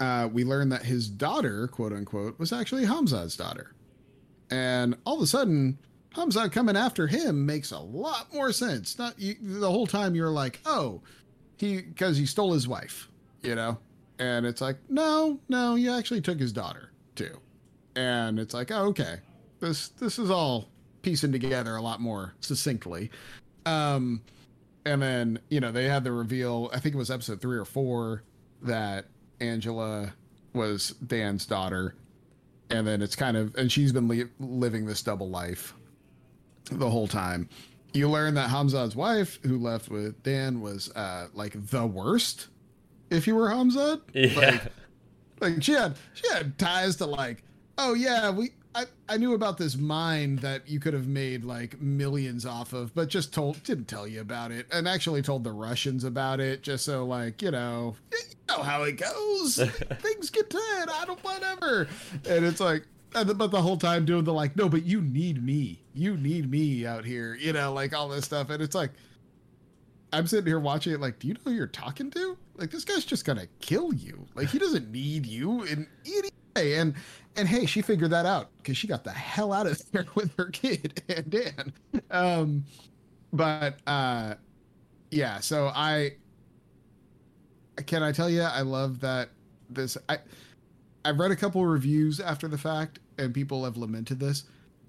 B: uh, we learned that his daughter quote unquote was actually Hamzad's daughter and all of a sudden Hamzad coming after him makes a lot more sense not you, the whole time you're like oh he because he stole his wife you know and it's like no no you actually took his daughter too and it's like oh, okay this this is all piecing together a lot more succinctly. Um and then you know they had the reveal i think it was episode three or four that angela was dan's daughter. And then it's kind of and she's been li- living this double life the whole time. You learn that Hamza's wife who left with dan was uh like the worst if you were Hamza,
C: Yeah.
B: like, like she had she had ties to like oh yeah we I, I knew about this mine that you could have made like millions off of but just told didn't tell you about it and actually told the russians about it just so like you know you know how it goes things get tied i don't whatever and it's like but the whole time doing the like no but you need me you need me out here you know like all this stuff and it's like I'm sitting here watching it like, do you know who you're talking to? Like this guy's just gonna kill you. Like he doesn't need you in any way. And and hey, she figured that out because she got the hell out of there with her kid and Dan. Um but uh yeah, so I can I tell you I love that this I I've read a couple reviews after the fact and people have lamented this.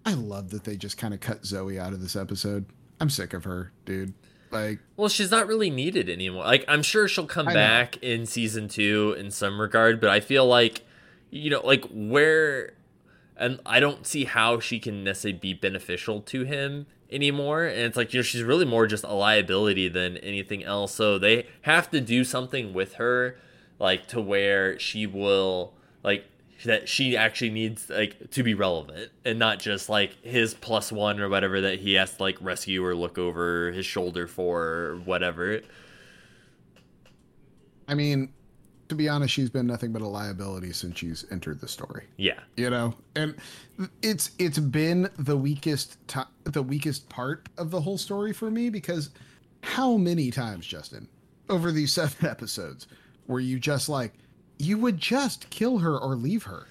B: I love that they just kind of cut Zoe out of this episode. I'm sick of her, dude. Like
C: Well, she's not really needed anymore. Like, I'm sure she'll come
B: I know.
C: back in season two in some regard, but I feel like, you know, like where, and I don't see how she can necessarily be beneficial to him anymore. And it's like, you know, she's really more just a liability than anything else. So they have to do something with her, like to where she will, like, that she actually needs like to be relevant and not just like his plus one or whatever that he has to like rescue or look over his shoulder for or whatever.
B: I mean, to be honest, she's been nothing but a liability since she's entered the story.
C: Yeah.
B: You know, and it's it's been the weakest ti the weakest part of the whole story for me because how many times, Justin, over these seven episodes, were you just like, you would just kill her or leave her,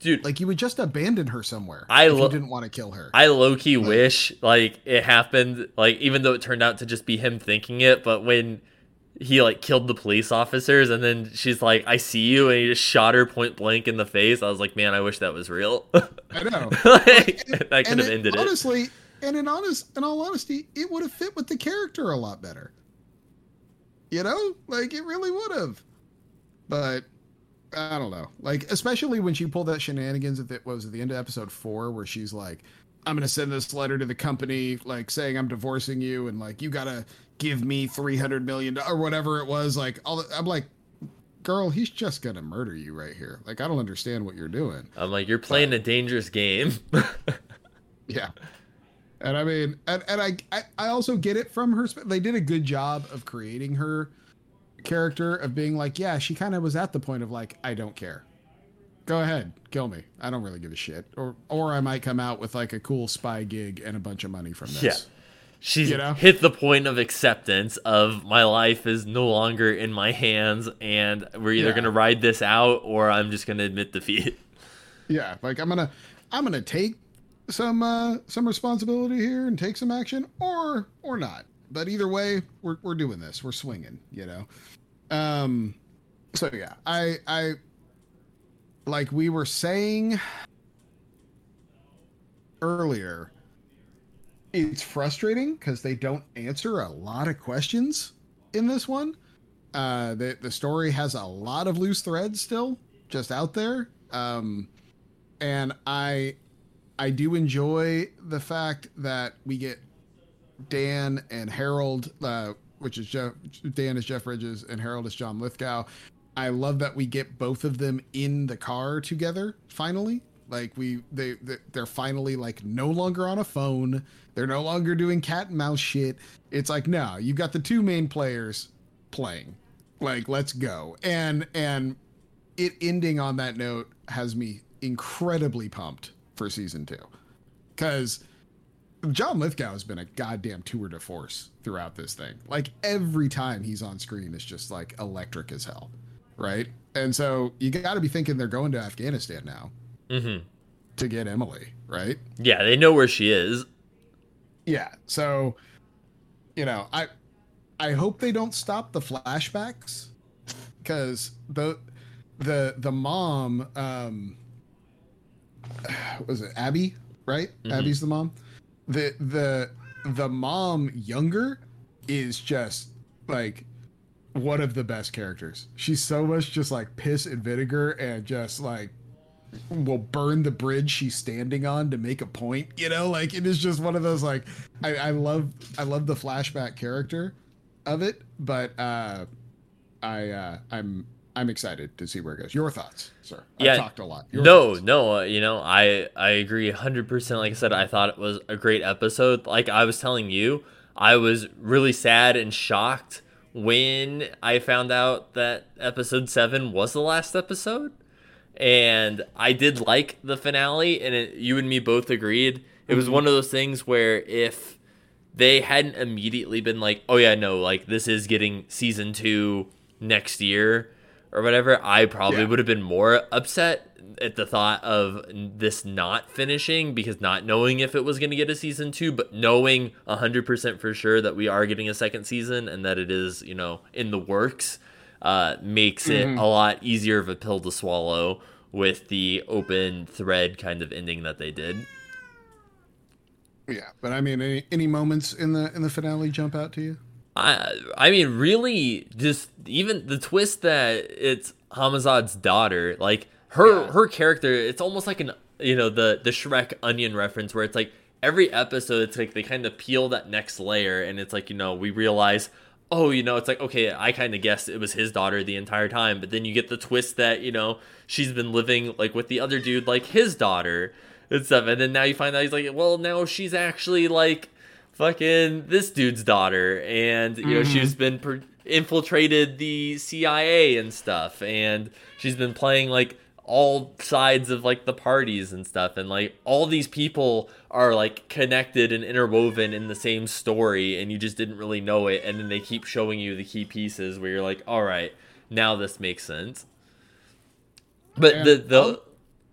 C: Dude,
B: like you would just abandon her somewhere
C: I
B: if
C: lo-
B: you didn't want to kill her.
C: I low key wish like it happened, like even though it turned out to just be him thinking it, but when he like killed the police officers and then she's like, I see you, and he just shot her point blank in the face. I was like, man, I wish that was real.
B: I know.
C: like, that could have
B: it-
C: ended it.
B: honestly, and in honest, in all honesty, it would have fit with the character a lot better. You know, like it really would have. But I don't know. Like, especially when she pulled that shenanigans at the, what was it, the end of episode four, where she's like, I'm going to send this letter to the company, like saying I'm divorcing you and like, you got to give me 300 million or whatever it was. Like, all the, I'm like, girl, he's just going to murder you right here. Like, I don't understand what you're doing.
C: I'm like, you're playing but, a dangerous game.
B: yeah. And I mean, and, and I, I, I also get it from her. They did a good job of creating her character of being like, yeah, she kind of was at the point of like, I don't care. Go ahead, kill me. I don't really give a shit. Or or I might come out with like a cool spy gig and a bunch of money from this.
C: Yeah. She's you know? hit the point of acceptance of my life is no longer in my hands and we're either yeah. going to ride this out or I'm just going to admit defeat.
B: Yeah, like I'm going to I'm going to take some uh some responsibility here and take some action or or not. But either way, we're we're doing this. We're swinging, you know. Um, so yeah, I I like we were saying earlier. It's frustrating because they don't answer a lot of questions in this one. Uh, the the story has a lot of loose threads still just out there. Um, and I I do enjoy the fact that we get Dan and Harold, uh, which is Jeff. Dan is Jeff Bridges and Harold is John Lithgow. I love that we get both of them in the car together finally. Like we, they, they're finally like no longer on a phone. They're no longer doing cat and mouse shit. It's like no, you've got the two main players playing. Like let's go. And and it ending on that note has me incredibly pumped for season two, because John Lithgow has been a goddamn tour de force throughout this thing. Like every time he's on screen, it's just like electric as hell, right? And so you got to be thinking they're going to Afghanistan now
C: mm-hmm.
B: to get Emily, right?
C: Yeah, they know where she is.
B: Yeah, so you know, I I hope they don't stop the flashbacks because the the the mom um was it Abby, right? Mm-hmm. Abby's the mom the the the mom younger is just like one of the best characters. She's so much just like piss and vinegar and just like will burn the bridge she's standing on to make a point. You know, like it is just one of those like I, I love I love the flashback character of it, but uh I uh I'm I'm excited to see where it goes. Your thoughts, sir?
C: Yeah,
B: I talked a lot. Your
C: no,
B: thoughts.
C: no, uh, you know, I I agree 100%. Like I said, I thought it was a great episode. Like I was telling you, I was really sad and shocked when I found out that episode 7 was the last episode. And I did like the finale and it, you and me both agreed. It was mm-hmm. one of those things where if they hadn't immediately been like, "Oh yeah, no, like this is getting season 2 next year." or whatever, I probably yeah. would have been more upset at the thought of this not finishing because not knowing if it was going to get a season two, but knowing 100% for sure that we are getting a second season and that it is, you know, in the works, uh, makes it mm-hmm. a lot easier of a pill to swallow with the open thread kind of ending that they did.
B: Yeah, but I mean, any, any moments in the in the finale jump out to you?
C: I I mean, really, just even the twist that it's Hamazad's daughter, like her yeah. her character, it's almost like an you know the the Shrek onion reference where it's like every episode, it's like they kind of peel that next layer, and it's like you know we realize. Oh, you know, it's like okay, I kind of guessed it was his daughter the entire time, but then you get the twist that you know she's been living like with the other dude, like his daughter and stuff, and then now you find out he's like, well, now she's actually like fucking this dude's daughter, and you know mm-hmm. she's been per- infiltrated the CIA and stuff, and she's been playing like all sides of like the parties and stuff and like all these people are like connected and interwoven in the same story and you just didn't really know it and then they keep showing you the key pieces where you're like all right now this makes sense. But and the the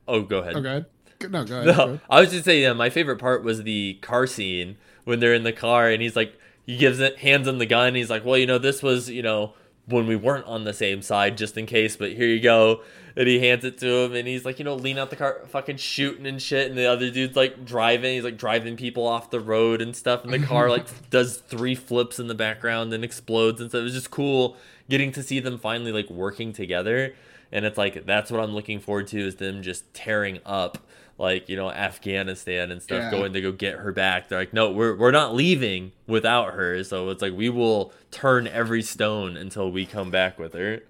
C: oh go ahead.
B: Oh, okay no go ahead, no, go ahead.
C: i was just saying yeah, my favorite part was the car scene when they're in the car and he's like he gives it hands him the gun he's like well you know this was you know when we weren't on the same side just in case but here you go and he hands it to him and he's like you know lean out the car fucking shooting and shit and the other dude's like driving he's like driving people off the road and stuff and the car like does three flips in the background and explodes and so it was just cool getting to see them finally like working together and it's like that's what i'm looking forward to is them just tearing up like you know afghanistan and stuff
B: Yeah.
C: going to go get her back. They're like no we're, we're not leaving without her so it's like we will turn every stone until we come back with her.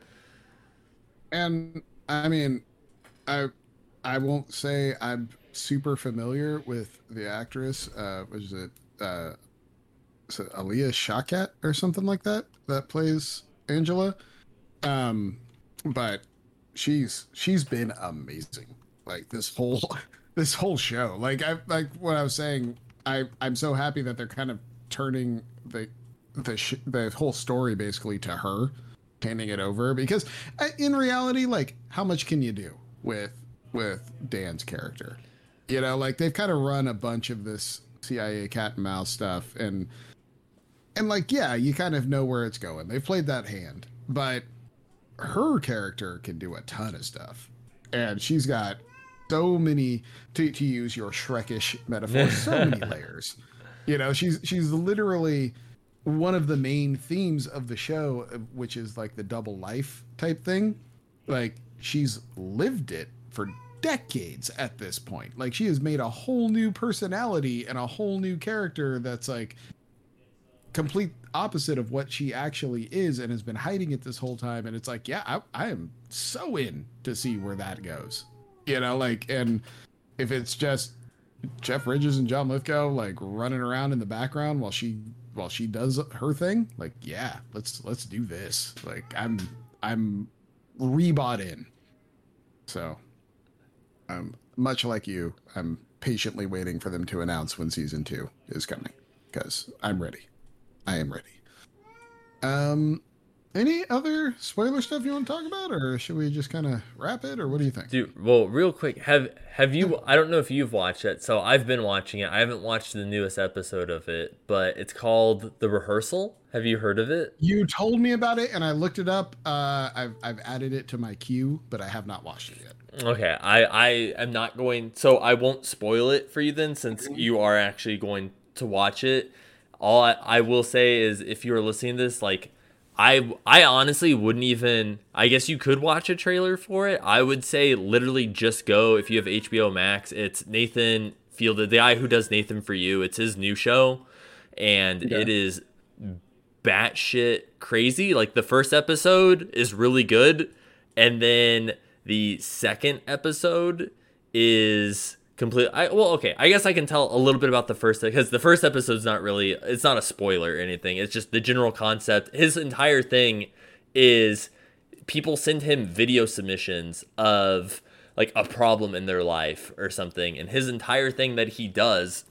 B: And I mean, I I won't say I'm super familiar with the actress. Uh, was it uh, is it Alia Shawkat or something like that that plays Angela? Um, but she's she's been amazing. Like this whole this whole show. Like I like what I was saying. I I'm so happy that they're kind of turning the the sh- the whole story basically to her handing it over because uh, in reality like how much can you do with with dan's character? You know like they've kind of run a bunch of this cia cat and mouse stuff and and like yeah you kind of know where it's going. They've played that hand but her character can do a ton of stuff. And she's got so many to, to use your shrekish metaphor so many layers. You know she's she's literally one of the main themes of the show uh, which is like the double life type thing like she's lived it for decades at this point. Like she has made a whole new personality and a whole new character that's like complete opposite of what she actually is and has been hiding it this whole time. And it's like yeah i, I am so in to see where that goes. You know like and if it's just jeff bridges and john lithgow like running around in the background while she while she does her thing like yeah let's let's do this. Like i'm i'm rebought in. So um much like you i'm patiently waiting for them to announce when season two is coming because i'm ready. I am ready. Um any other spoiler stuff you want to talk about or should we just kind of wrap it or what do you think
C: Dude, well, real quick, have have you? I don't know if you've watched it. So I've been watching it. I haven't watched the newest episode of it, but it's called The Rehearsal. Have you heard of it?
B: You told me about it and I looked it up. Uh, I've, I've added it to my queue, but I have not watched it yet.
C: Okay, I I am not going. So I won't spoil it for you then, since you are actually going to watch it. All I, I will say is, if you are listening to this, like. I, I honestly wouldn't even I guess you could watch a trailer for it. I would say literally just go if you have HBO Max. It's Nathan Fielder, the guy who does Nathan for You. It's his new show and
B: Yeah.
C: it is batshit crazy. Like the first episode is really good, and then the second episode is complete. I well, okay. I guess I can tell a little bit about the first because the first episode's not really. It's not a spoiler or anything. It's just the general concept. His entire thing is people send him video submissions of like a problem in their life or something, and his entire thing that he does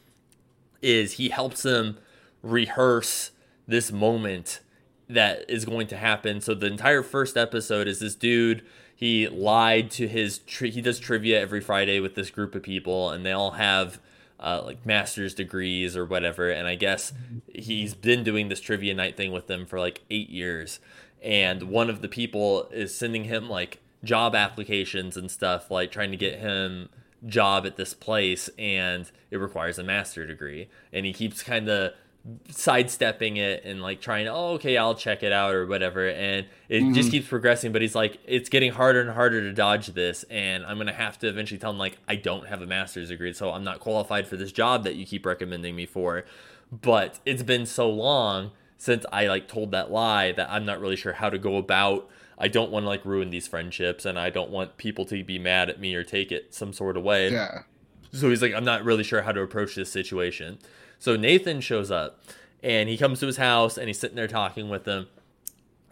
C: is he helps them rehearse this moment that is going to happen. So the entire first episode is this dude. He lied to his. Tri- he does trivia every Friday with this group of people, and they all have uh, like master's degrees or whatever. And I guess he's been doing this trivia night thing with them for like eight years. And one of the people is sending him like job applications and stuff, like trying to get him job at this place and it requires a master degree and he keeps kind of sidestepping it and like trying to oh okay I'll check it out or whatever and it just mm-hmm. keeps progressing but he's like it's getting harder and harder to dodge this and I'm gonna have to eventually tell him like I don't have a master's degree so I'm not qualified for this job that you keep recommending me for but it's been so long since I like told that lie that I'm not really sure how to go about I don't want to like ruin these friendships and I don't want people to be mad at me or take it some sort of way.
B: Yeah.
C: So he's like, I'm not really sure how to approach this situation. So Nathan shows up and he comes to his house and he's sitting there talking with him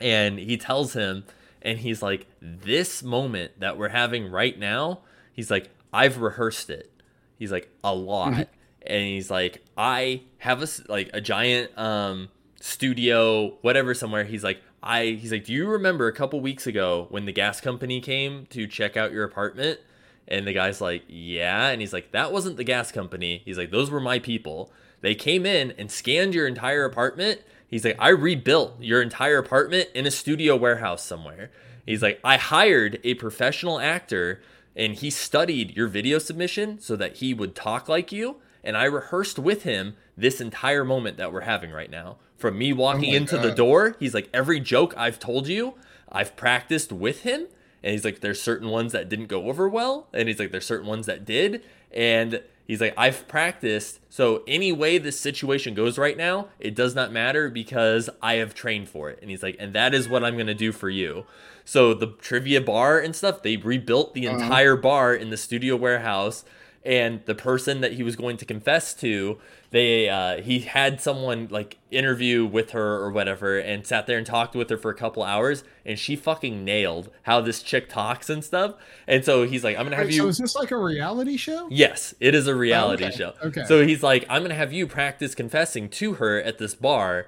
C: and he tells him and he's like, This moment that we're having right now, he's like, I've rehearsed it. He's like, a lot. And he's like, I have a like a giant um studio, whatever somewhere. He's like, I he's like, Do you remember a couple weeks ago when the gas company came to check out your apartment? And the guy's like, Yeah. And he's like, That wasn't the gas company. He's like, Those were my people. They came in and scanned your entire apartment. He's like, I rebuilt your entire apartment in a studio warehouse somewhere. He's like, I hired a professional actor and he studied your video submission so that he would talk like you and I rehearsed with him this entire moment that we're having right now. From me oh walking
B: Oh
C: into the door, he's like, every joke I've told you, I've practiced with him. And he's like, there's certain ones that didn't go over well. And he's like, there's certain ones that did. And he's like, I've practiced. So any way this situation goes right now, it does not matter because I have trained for it. And he's like, and that is what I'm going to do for you. So the trivia bar and stuff, they rebuilt the
B: Uh-huh.
C: entire bar in the studio warehouse. And the person that he was going to confess to, they uh, he had someone like interview with her or whatever, and sat there and talked with her for a couple hours, and she fucking nailed how this chick talks and stuff. And so he's like, I'm gonna have
B: Wait,
C: you.
B: so is this like a reality show?
C: Yes, it is a reality
B: okay,
C: show.
B: okay.
C: So he's like, I'm gonna have you practice confessing to her at this bar.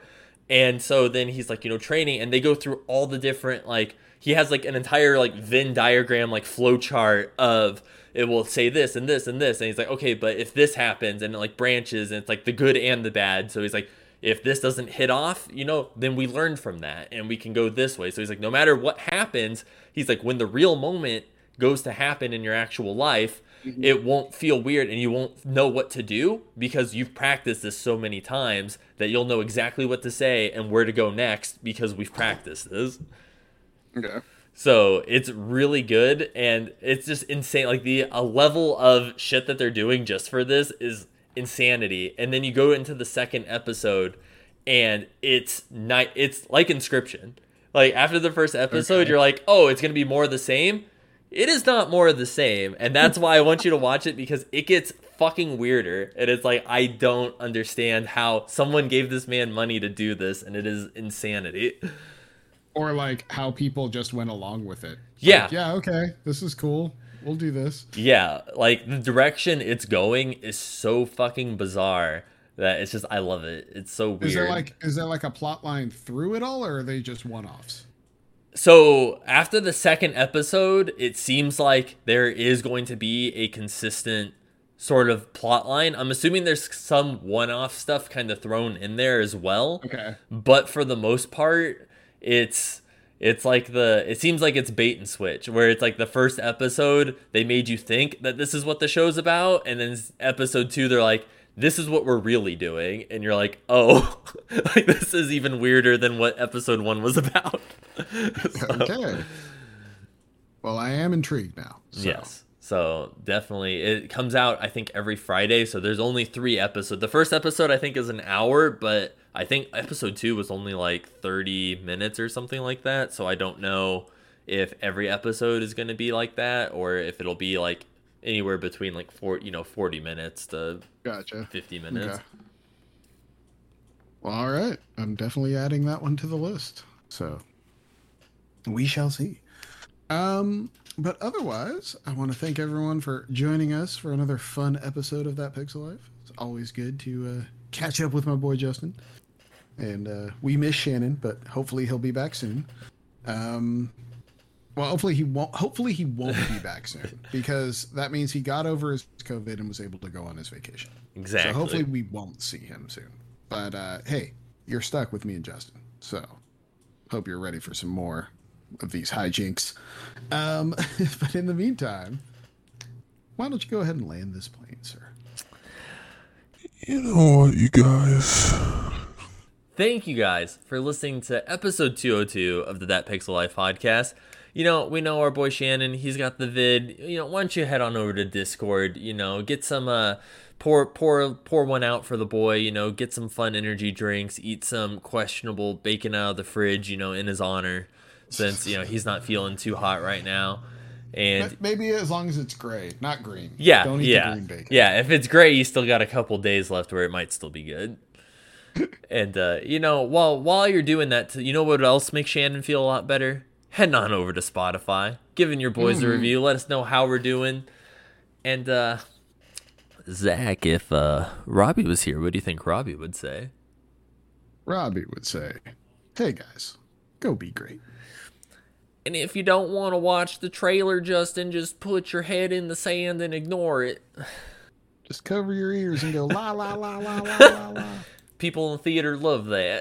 C: And so then he's like, you know, training, and they go through all the different like he has like an entire like Venn diagram, like flow chart of it will say this and this and this. And he's like, okay, but if this happens and it like branches and it's like the good and the bad. So he's like, if this doesn't hit off, you know, then we learn from that and we can go this way. So he's like, no matter what happens, he's like, when the real moment goes to happen in your actual life, mm-hmm. it won't feel weird and you won't know what to do because you've practiced this so many times that you'll know exactly what to say and where to go next because we've practiced this.
B: Okay.
C: So it's really good and it's just insane. Like the a level of shit that they're doing just for this is insanity. And then you go into the second episode and it's night it's like Inscryption. Like after the first episode,
B: Okay.
C: you're like, oh, it's gonna be more of the same. It is not more of the same, and that's why I want you to watch it because it gets fucking weirder. And it's like I don't understand how someone gave this man money to do this, and it is insanity.
B: Or like how people just went along with it.
C: Yeah.
B: Like, yeah, okay. This is cool. We'll do this.
C: Yeah, like the direction it's going is so fucking bizarre that it's just I love it. It's so weird.
B: Is there like is there like a plot line through it all or are they just one offs?
C: so after the second episode, it seems like there is going to be a consistent sort of plot line. I'm assuming there's some one-off stuff kind of thrown in there as well.
B: Okay.
C: but for the most part it's it's like the it seems like it's bait and switch where it's like the first episode they made you think that this is what the show's about and then episode 2 they're like this is what we're really doing and you're like oh like this is even weirder than what episode 1 was about So,
B: Okay. well, I am intrigued now. so.
C: yes so definitely it comes out i think every friday so there's only three episodes the first episode i think is an hour but i think episode two was only like 30 minutes or something like that so i don't know if every episode is going to be like that or if it'll be like anywhere between like four you know 40 minutes to
B: Gotcha.
C: 50 minutes
B: Okay. Well, all right. I'm definitely adding that one to the list. So we shall see. Um, but otherwise, I want to thank everyone for joining us for another fun episode of That Pixel Life. It's always good to uh, catch up with my boy Justin. And uh, we miss Shannon, but hopefully he'll be back soon. Um, well, hopefully he won't. Hopefully he won't be back soon because that means he got over his COVID and was able to go on his vacation.
C: exactly
B: So hopefully we won't see him soon. But uh, hey, you're stuck with me and Justin. So hope you're ready for some more of these hijinks. Um, but in the meantime, why don't you go ahead and land this plane, sir?
D: You know what, you guys?
C: Thank you guys for listening to episode 202 of the That Pixel Life podcast. You know, we know our boy Shannon, he's got the vid. You know, why don't you head on over to Discord, you know, get some uh pour pour pour one out for the boy, you know, get some fun energy drinks, eat some questionable bacon out of the fridge, you know, in his honor since, you know, he's not feeling too hot right now. And
B: Maybe as long as it's gray, not green.
C: yeah,
B: Don't eat
C: yeah,
B: the green bacon.
C: yeah. If it's gray, you still got a couple days left where it might still be good. And uh, you know, while while you're doing that, you know what else makes Shannon feel a lot better? Heading on over to Spotify, giving your boys a review. Let us know how we're doing. And uh, Zach, if uh, Robbie was here, what do you think Robbie would say?
B: Robbie would say, hey guys, go be great.
C: And if you don't want to watch the trailer, Justin, just put your head in the sand and ignore it.
B: Just cover your ears and go la la la la la la la.
C: People in the theater love that.